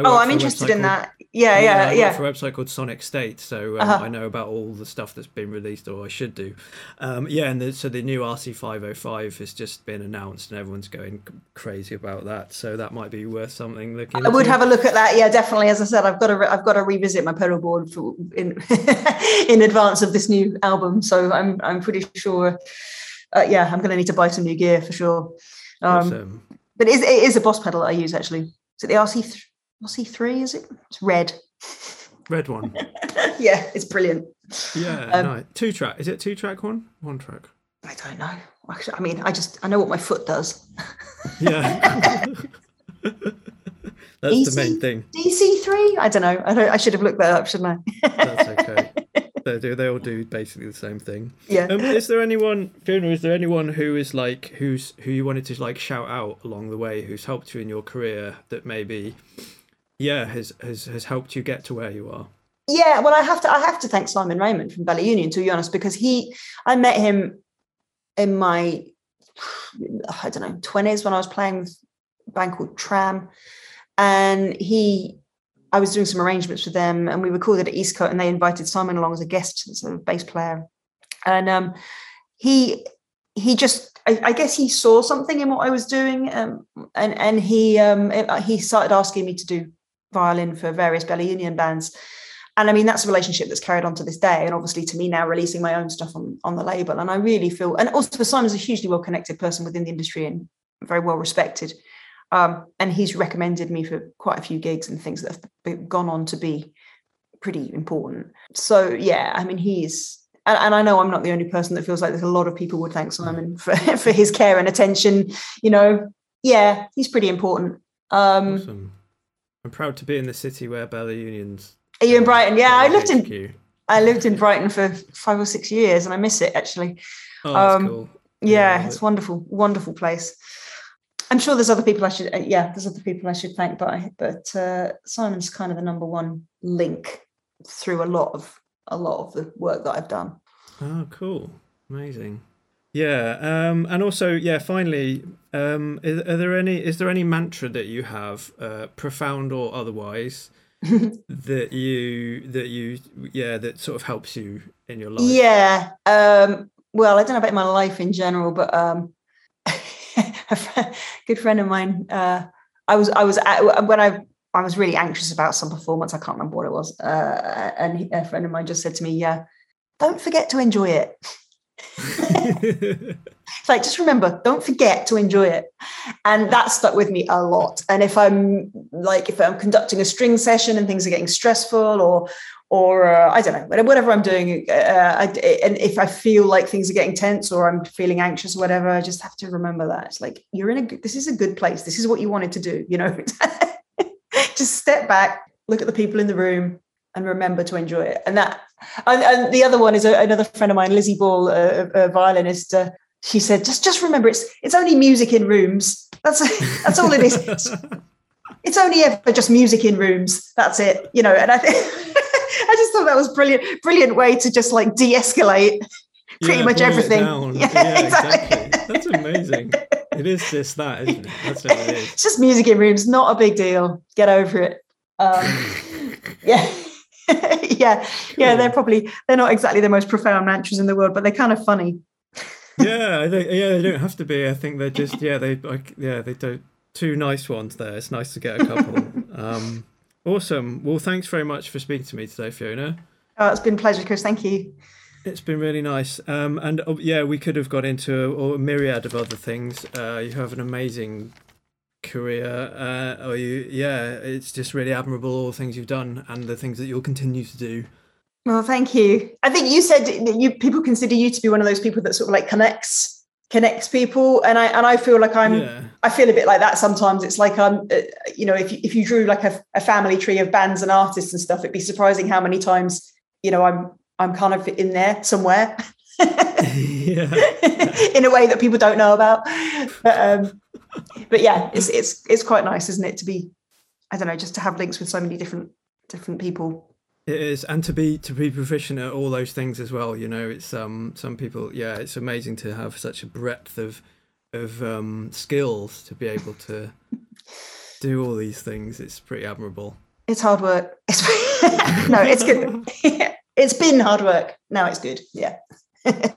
Oh, I'm interested in that yeah, yeah, yeah. For a website called Sonic State, so um, uh-huh. I know about all the stuff that's been released, or I should do. Um, yeah, and the, so the new RC505 has just been announced, and everyone's going crazy about that. So that might be worth something looking. I would have a look at that. Yeah, definitely. As I said, I've got to re- I've got to revisit my pedal board for, in in advance of this new album. So I'm I'm pretty sure. Uh, yeah, I'm going to need to buy some new gear for sure. Um, awesome. But it is, it is a Boss pedal I use actually. Is it the RC? What's he three? Is it? It's red. Red one. yeah, it's brilliant. Yeah, um, no, two track. Is it two track one? One track. I don't know. I mean, I just I know what my foot does. yeah. That's DC, the main thing. DC three? I don't know. I don't, I should have looked that up, shouldn't I? That's okay. They do. They all do basically the same thing. Yeah. Um, is there anyone, Fiona? Is there anyone who is like who's who you wanted to like shout out along the way, who's helped you in your career that maybe yeah has has has helped you get to where you are. Yeah well i have to i have to thank Simon Raymonde from Bella Union to be honest because he i met him in my i don't know 20s when i was playing with a band called tram and he i was doing some arrangements for them and we recorded at eastcote and they invited simon along as a guest sort of bass player. And um he he just I, I, guess he saw something in what I was doing, um, and and he um, he started asking me to do violin for various Bella Union bands. And I mean, that's a relationship that's carried on to this day. And obviously, to me now, releasing my own stuff on, on the label. And I really feel, and also Simon's a hugely well connected person within the industry and very well respected. Um, and he's recommended me for quite a few gigs and things that have gone on to be pretty important. So, yeah, I mean, he's, and, and I know I'm not the only person that feels like there's a lot of people would thank Simon for, for his care and attention. You know, yeah, he's pretty important. Um, awesome. I'm proud to be in the city where Bella Union's. Are you in Brighton? Yeah, I lived in. I lived in Brighton for five or six years, and I miss it actually. Oh, that's um, cool. Yeah, yeah, it's wonderful, wonderful place. I'm sure there's other people I should. Uh, yeah, there's other people I should thank, but but uh, Simon's kind of the number one link through a lot of a lot of the work that I've done. Oh, cool! Amazing. Yeah, um, and also, yeah. Finally, um, is, are there any? Is there any mantra that you have, uh, profound or otherwise, that you that you yeah that sort of helps you in your life? Yeah. Um, well, I don't know about my life in general, but um, a good friend of mine. Uh, I was I was at, when I I was really anxious about some performance. I can't remember what it was, uh, and a friend of mine just said to me, "Yeah, don't forget to enjoy it." It's like just remember don't forget to enjoy it. And that stuck with me a lot. And if i'm like if i'm conducting a string session and things are getting stressful or or uh, i don't know whatever i'm doing uh, I, and if i feel like things are getting tense or i'm feeling anxious or whatever i just have to remember that. It's like you're in a this is a good place. This is what you wanted to do you know? Just step back look at the people in the room and remember to enjoy it. And that, and, and the other one is a, another friend of mine, Lizzie Ball, a, a violinist. Uh, she said, just just remember, it's it's only music in rooms. That's that's all it is. It's, it's only ever just music in rooms. That's it. You know. And I think I just thought that was brilliant, brilliant way to just like de-escalate pretty yeah, much everything. Yeah, yeah exactly. exactly. That's amazing. It is just that, isn't it? That's what it is. It's just music in rooms, not a big deal. Get over it. Um, yeah. yeah, yeah, they're probably they're not exactly the most profound mantras in the world, but they're kind of funny. yeah, I think yeah, they don't have to be. I think they're just yeah, they like yeah, they do two nice ones there. It's nice to get a couple. um, awesome. Well, thanks very much for speaking to me today, Fiona. Oh, it's been a pleasure, Chris. Thank you. It's been really nice. Um, and uh, yeah, we could have got into a, a myriad of other things. Uh, you have an amazing career. Uh, or you, yeah, it's just really admirable all the things you've done and the things that you'll continue to do. Well, thank you. I think you said that you people consider you to be one of those people that sort of like connects connects people and i and i feel like i'm yeah. i feel a bit like that sometimes it's like i'm uh, you know if you, if you drew like a, a family tree of bands and artists and stuff it'd be surprising how many times you know i'm i'm kind of in there somewhere yeah. in a way that people don't know about but um but yeah it's it's it's quite nice isn't it to be i don't know just to have links with so many different different people it is, and to be to be proficient at all those things as well. You know, it's um some people. Yeah, it's amazing to have such a breadth of of um, skills to be able to do all these things. It's pretty admirable. It's hard work. It's, no, it's good. it's been hard work. Now it's good. Yeah.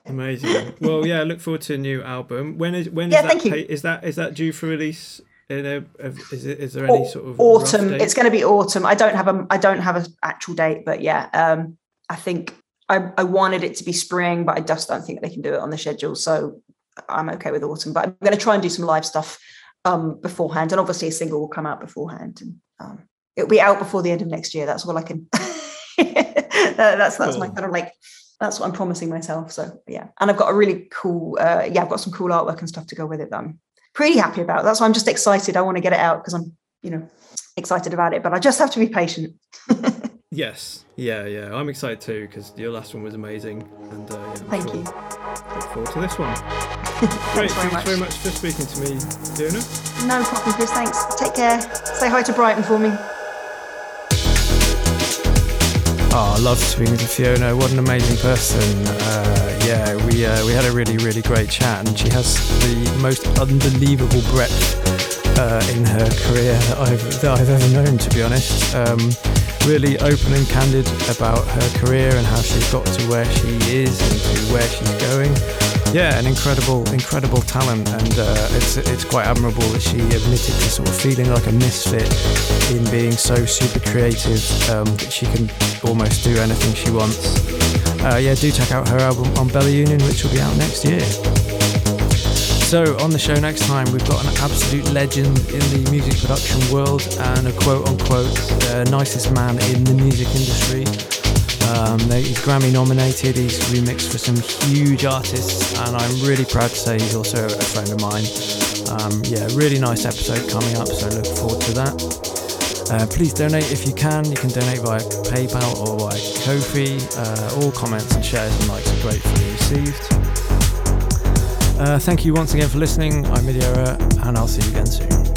Amazing. Well, yeah. Look forward to a new album. When is when is yeah, that? is that is that due for release in a, is, it, is there any sort of autumn? It's going to be autumn. I don't have a I don't have an actual date, but yeah, um, I think I, I wanted it to be spring, but I just don't think they can do it on the schedule. So I'm okay with autumn. But I'm going to try and do some live stuff um, beforehand, and obviously a single will come out beforehand, and um, it'll be out before the end of next year. That's all I can. that's that's cool. my kind of like that's what I'm promising myself. So yeah, and I've got a really cool uh, yeah, I've got some cool artwork and stuff to go with it that I'm pretty happy about. That's why I'm just excited. I want to get it out because I'm, you know, excited about it. But I just have to be patient. yes, yeah, yeah. I'm excited too because your last one was amazing. And uh, yeah, thank sure. you. Look forward to this one. Great. Very thanks much. very much for speaking to me, Fiona. No problem, Chris. Thanks. Take care. Say hi to Brighton for me. Oh, I love speaking to Fiona. What an amazing person. Uh, yeah, we uh, we had a really really great chat, and she has the most unbelievable breadth uh, in her career that I've that I've ever known. To be honest, um, really open and candid about her career and how she's got to where she is and to where she's going yeah, an incredible, incredible talent, and uh, it's it's quite admirable that she admitted to sort of feeling like a misfit in being so super creative um, that she can almost do anything she wants. Uh, yeah, do check out her album on Bella Union, which will be out next year. So, on the show next time, we've got an absolute legend in the music production world and a quote unquote uh, nicest man in the music industry. Um, he's Grammy nominated, he's remixed for some huge artists, and I'm really proud to say he's also a friend of mine. Um, yeah, really nice episode coming up, so look forward to that. Uh, please donate if you can. You can donate via PayPal or via Ko-fi. Uh, all comments and shares and likes are gratefully received. Uh, thank you once again for listening. I'm midierror, and I'll see you again soon.